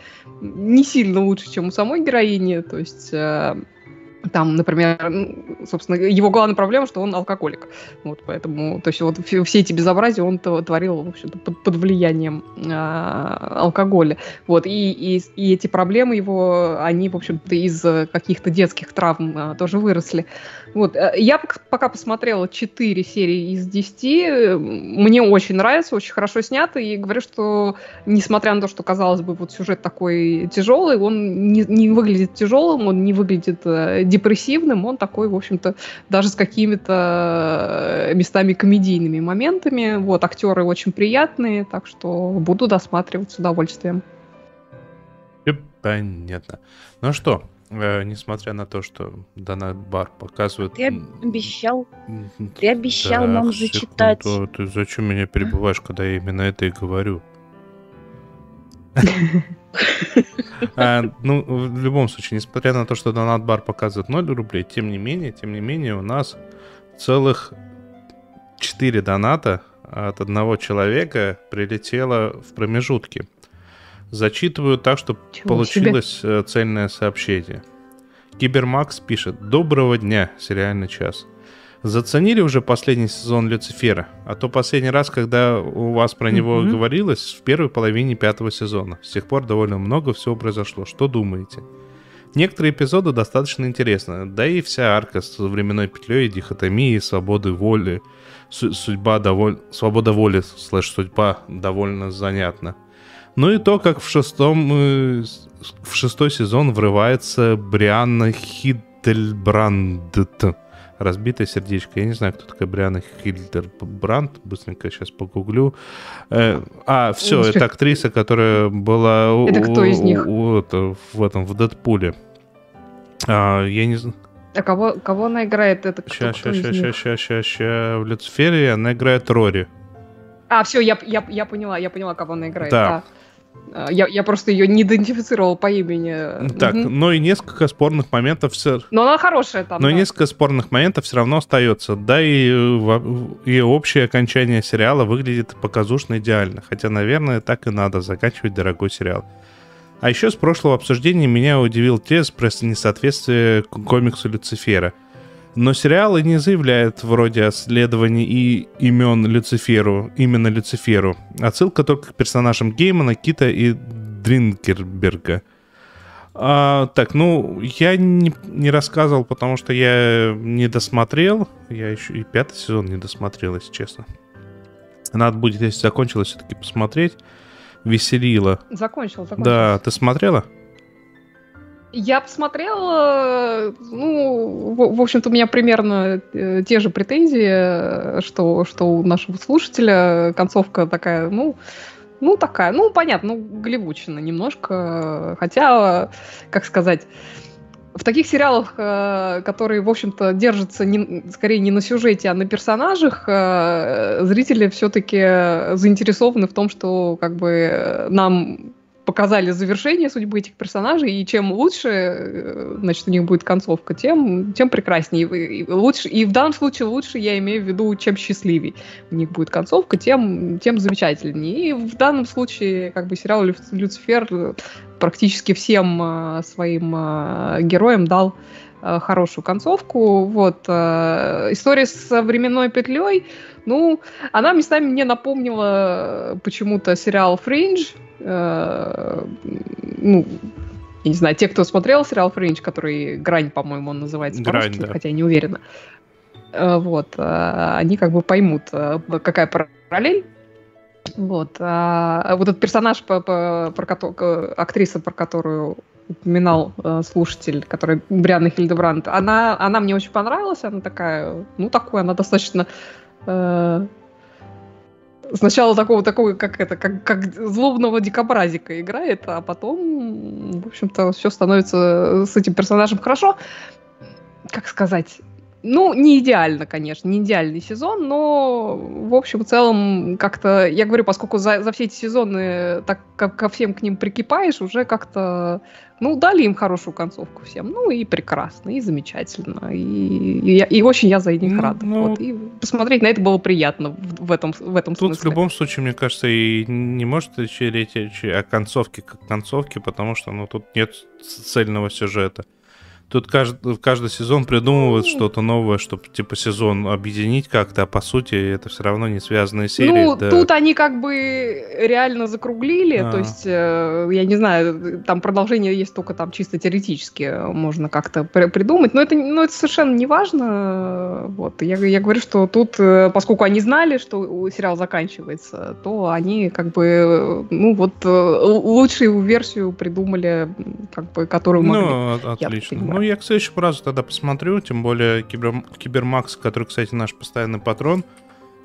не сильно лучше, чем у самой героини. То есть... Э, там, например, собственно, его главная проблема, что он алкоголик. Вот, поэтому, то есть, вот все эти безобразия он творил, в общем-то, под, под влиянием э, алкоголя. Вот, и, и, и эти проблемы его, они, в общем-то, из каких-то детских травм э, тоже выросли. Вот, я пока посмотрела 4 серии из 10, мне очень нравится, очень хорошо снято, и говорю, что, несмотря на то, что, казалось бы, вот сюжет такой тяжелый, он не, не выглядит тяжелым, он не выглядит депрессивным, он такой, в общем-то, даже с какими-то э, местами комедийными моментами. Вот, актеры очень приятные, так что буду досматривать с удовольствием. Понятно. Ну что, э, несмотря на то, что Донат Бар показывает... Ты обещал, ты обещал так, нам зачитать. Секунду, ты зачем меня перебываешь, когда я именно это и говорю? А, ну, в любом случае, несмотря на то, что донат бар показывает 0 рублей, тем не менее, тем не менее, у нас целых 4 доната от одного человека прилетело в промежутке. Зачитываю так, чтобы Чего получилось себе? Э, цельное сообщение. Кибермакс пишет «Доброго дня, сериальный час». Заценили уже последний сезон Люцифера? А то последний раз, когда у вас про него mm-hmm. говорилось, в первой половине пятого сезона. С тех пор довольно много всего произошло. Что думаете? Некоторые эпизоды достаточно интересны, да и вся арка с временной петлей, дихотомией, свободы воли, судьба доволь... свобода воли слэш судьба довольно занятна. Ну и то, как в шестом, э, в шестой сезон врывается Брианна Хиттельбранд разбитое сердечко. Я не знаю, кто такая Бриана Хильдер Брандт. Быстренько сейчас погуглю. Э, а, все, это актриса, которая была это кто из них? в этом, в Дэдпуле. А, я не знаю. А кого, кого она играет? Это кто, ща, кто ща, ща, ща, ща, ща, В Люцифере она играет Рори. А, все, я, я, я поняла, я поняла, кого она играет. Да. да. А, я, я просто ее не идентифицировал по имени. Так, угу. но и несколько спорных моментов все... Но она хорошая там, Но да. несколько спорных моментов все равно остается. Да, и, и общее окончание сериала выглядит показушно идеально. Хотя, наверное, так и надо заканчивать дорогой сериал. А еще с прошлого обсуждения меня удивил тез про несоответствие комиксу Люцифера – но сериалы не заявляют вроде о следовании и имен Люциферу, именно Люциферу. Отсылка только к персонажам Геймана, Кита и Дринкерберга. А, так, ну, я не, не рассказывал, потому что я не досмотрел. Я еще и пятый сезон не досмотрел, если честно. Надо будет, если закончилось, все-таки посмотреть. Веселило. Закончил, закончил. Да, ты смотрела? Я посмотрела, ну, в, в общем-то, у меня примерно э, те же претензии, что, что у нашего слушателя. Концовка такая, ну, ну, такая, ну, понятно, ну, голливудчина немножко, хотя, как сказать, в таких сериалах, э, которые, в общем-то, держатся не, скорее не на сюжете, а на персонажах, э, зрители все-таки заинтересованы в том, что как бы нам показали завершение судьбы этих персонажей, и чем лучше, э, значит, у них будет концовка, тем, тем прекраснее. И, лучше, и в данном случае лучше, я имею в виду, чем счастливее у них будет концовка, тем, тем замечательнее. И в данном случае, как бы, сериал Лю, Люцифер э, практически всем э, своим героям дал хорошую концовку. Вот. История с временной петлей, ну, она местами мне напомнила почему-то сериал «Фриндж», Э, ну, я не знаю, те, кто смотрел сериал Фринч, который «Грань», по-моему, он называется «Грань», да. хотя я не уверена. Э, Вот, э, они как бы поймут, какая параллель. Вот, а вот этот персонаж, по- по- про кото- актриса, про которую упоминал э, слушатель, которая Брианна Хильдебранд, она, она мне очень понравилась, она такая, ну, такой, она достаточно э, сначала такого, такого, как это, как, как злобного дикобразика играет, а потом, в общем-то, все становится с этим персонажем хорошо. Как сказать? Ну, не идеально, конечно, не идеальный сезон, но в общем и целом как-то, я говорю, поскольку за, за все эти сезоны так ко, ко всем к ним прикипаешь, уже как-то, ну, дали им хорошую концовку всем, ну и прекрасно, и замечательно, и, и, я- и очень я за них Ну, рада. ну, вот, и посмотреть на это было приятно в, в этом, в этом Тут в смысле. любом случае, мне кажется, и не может речь о концовке как концовке, потому что ну, тут нет цельного сюжета. Тут каждый, каждый сезон придумывает Ну. что-то новое, чтобы типа сезон объединить как-то, а по сути это все равно не связанные серии. Ну, да. тут они как бы реально закруглили, А. то есть, э, я не знаю, там продолжение есть только там чисто теоретически можно как-то при- придумать, но это, ну, это совершенно не важно. Вот. Я, я говорю, что тут, э, поскольку они знали, что сериал заканчивается, то они как бы, э, ну вот, э, лучшую версию придумали, как бы, которую могли. Ну, отлично. Ну, я к следующему разу тогда посмотрю, тем более Кибер... Кибермакс, который, кстати, наш постоянный патрон.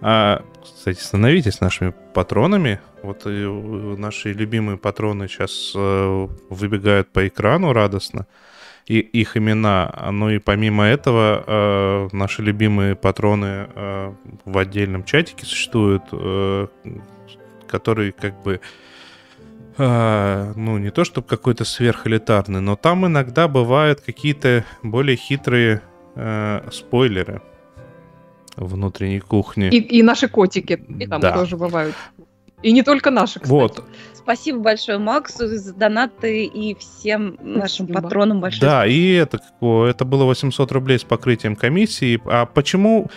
А, кстати, становитесь нашими патронами. Вот и, э, наши любимые патроны сейчас э, выбегают по экрану радостно. И их имена. А, Ну и помимо этого, э, наши любимые патроны э, в отдельном чатике существуют, э, который как бы а, ну, не то чтобы какой-то сверхэлитарный, но там иногда бывают какие-то более хитрые э, спойлеры внутренней кухни. И, и наши котики, и там Да. тоже бывают. И не только наши, кстати. Вот, Спасибо большое Максу за донаты и всем нашим Спасибо. патронам большое да, и это, это было 800 рублей с покрытием комиссии. А почему?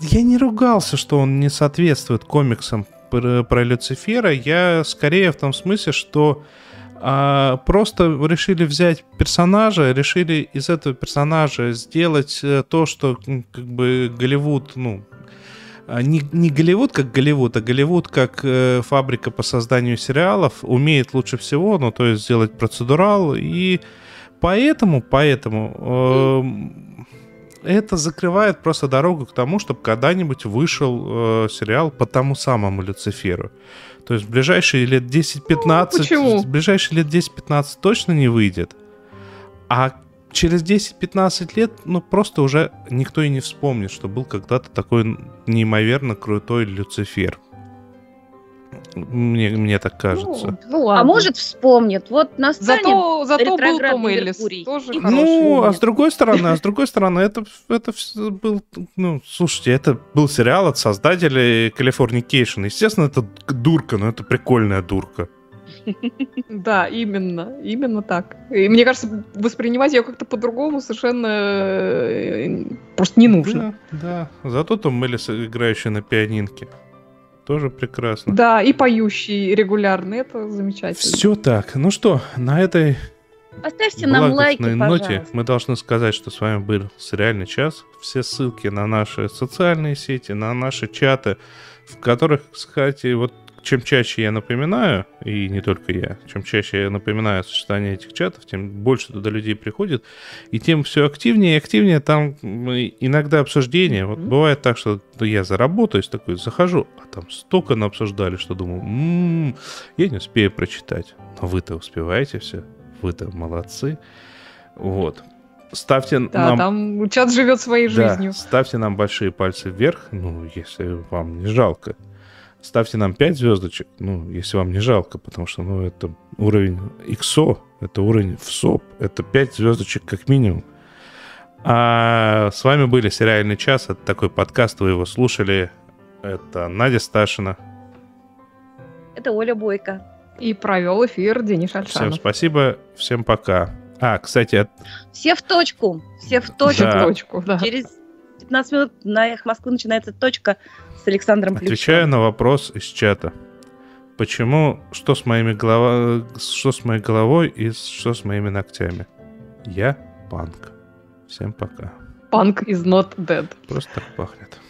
Я не ругался, что он не соответствует комиксам про, про Люцифера. Я скорее в том смысле, что а, просто решили взять персонажа, решили из этого персонажа сделать э, то, что как бы Голливуд, ну, а, не, не Голливуд как Голливуд, а Голливуд как э, фабрика по созданию сериалов умеет лучше всего, ну, то есть сделать процедурал, и поэтому, поэтому эм, это закрывает просто дорогу к тому, чтобы когда-нибудь вышел э, сериал по тому самому Люциферу. То есть в ближайшие лет 10-15, Ну, почему? в ближайшие лет 10-15 точно не выйдет. А через 10-15 лет, ну, просто уже никто и не вспомнит, что был когда-то такой неимоверно крутой Люцифер. Мне, мне так кажется. Ну, ну ладно. А может вспомнит. Вот настанет Зато, зато был Том Эллис, тоже Ну, хороший. а с другой стороны, а с другой стороны, это, это был, ну, слушайте, это был сериал от создателей Californication. Естественно, это дурка, но это прикольная дурка. Да, именно, именно так. И мне кажется, воспринимать ее как-то по-другому совершенно э, просто не нужно. Да, да. Зато Том Эллис, играющий на пианинке. Тоже прекрасно. Да, и поющий регулярно, это замечательно. Все так. Ну что, на этой Поставьте нам лайки, ноте пожалуйста. мы должны сказать, что с вами был сериальный час. Все ссылки на наши социальные сети, на наши чаты, в которых, кстати, вот чем чаще я напоминаю, и не только я, чем чаще я напоминаю существовании этих чатов, тем больше туда людей приходит, и тем все активнее и активнее там иногда обсуждения. Вот бывает так, что ну, я заработаюсь, такой захожу, а там столько обсуждали, что думаю, «М, я не успею прочитать. Но вы-то успеваете все, вы-то молодцы. Вот. Ставьте Да, нам... там чат живет своей Да, жизнью. ставьте нам большие пальцы вверх, ну, если вам не жалко. Ставьте нам 5 звездочек, ну, если вам не жалко, потому что, ну, это уровень XO, это уровень ВСОП, это 5 звездочек как минимум. А с вами были «Сериальный час», это такой подкаст, вы его слушали. Это Надя Сташина. Это Оля Бойко. И провел эфир Денис Всем Альшанов. спасибо, всем пока. А, кстати, от- Все в точку. Все в точку. Да. В точку, да. Через 15 минут на «Эхо Москвы» начинается точка с Александром отвечаю Плющевым. на вопрос из чата. Почему? Что с моими голова... Что с моей головой и что с моими ногтями? Я панк. Всем пока. Punk is not dead. Просто так пахнет.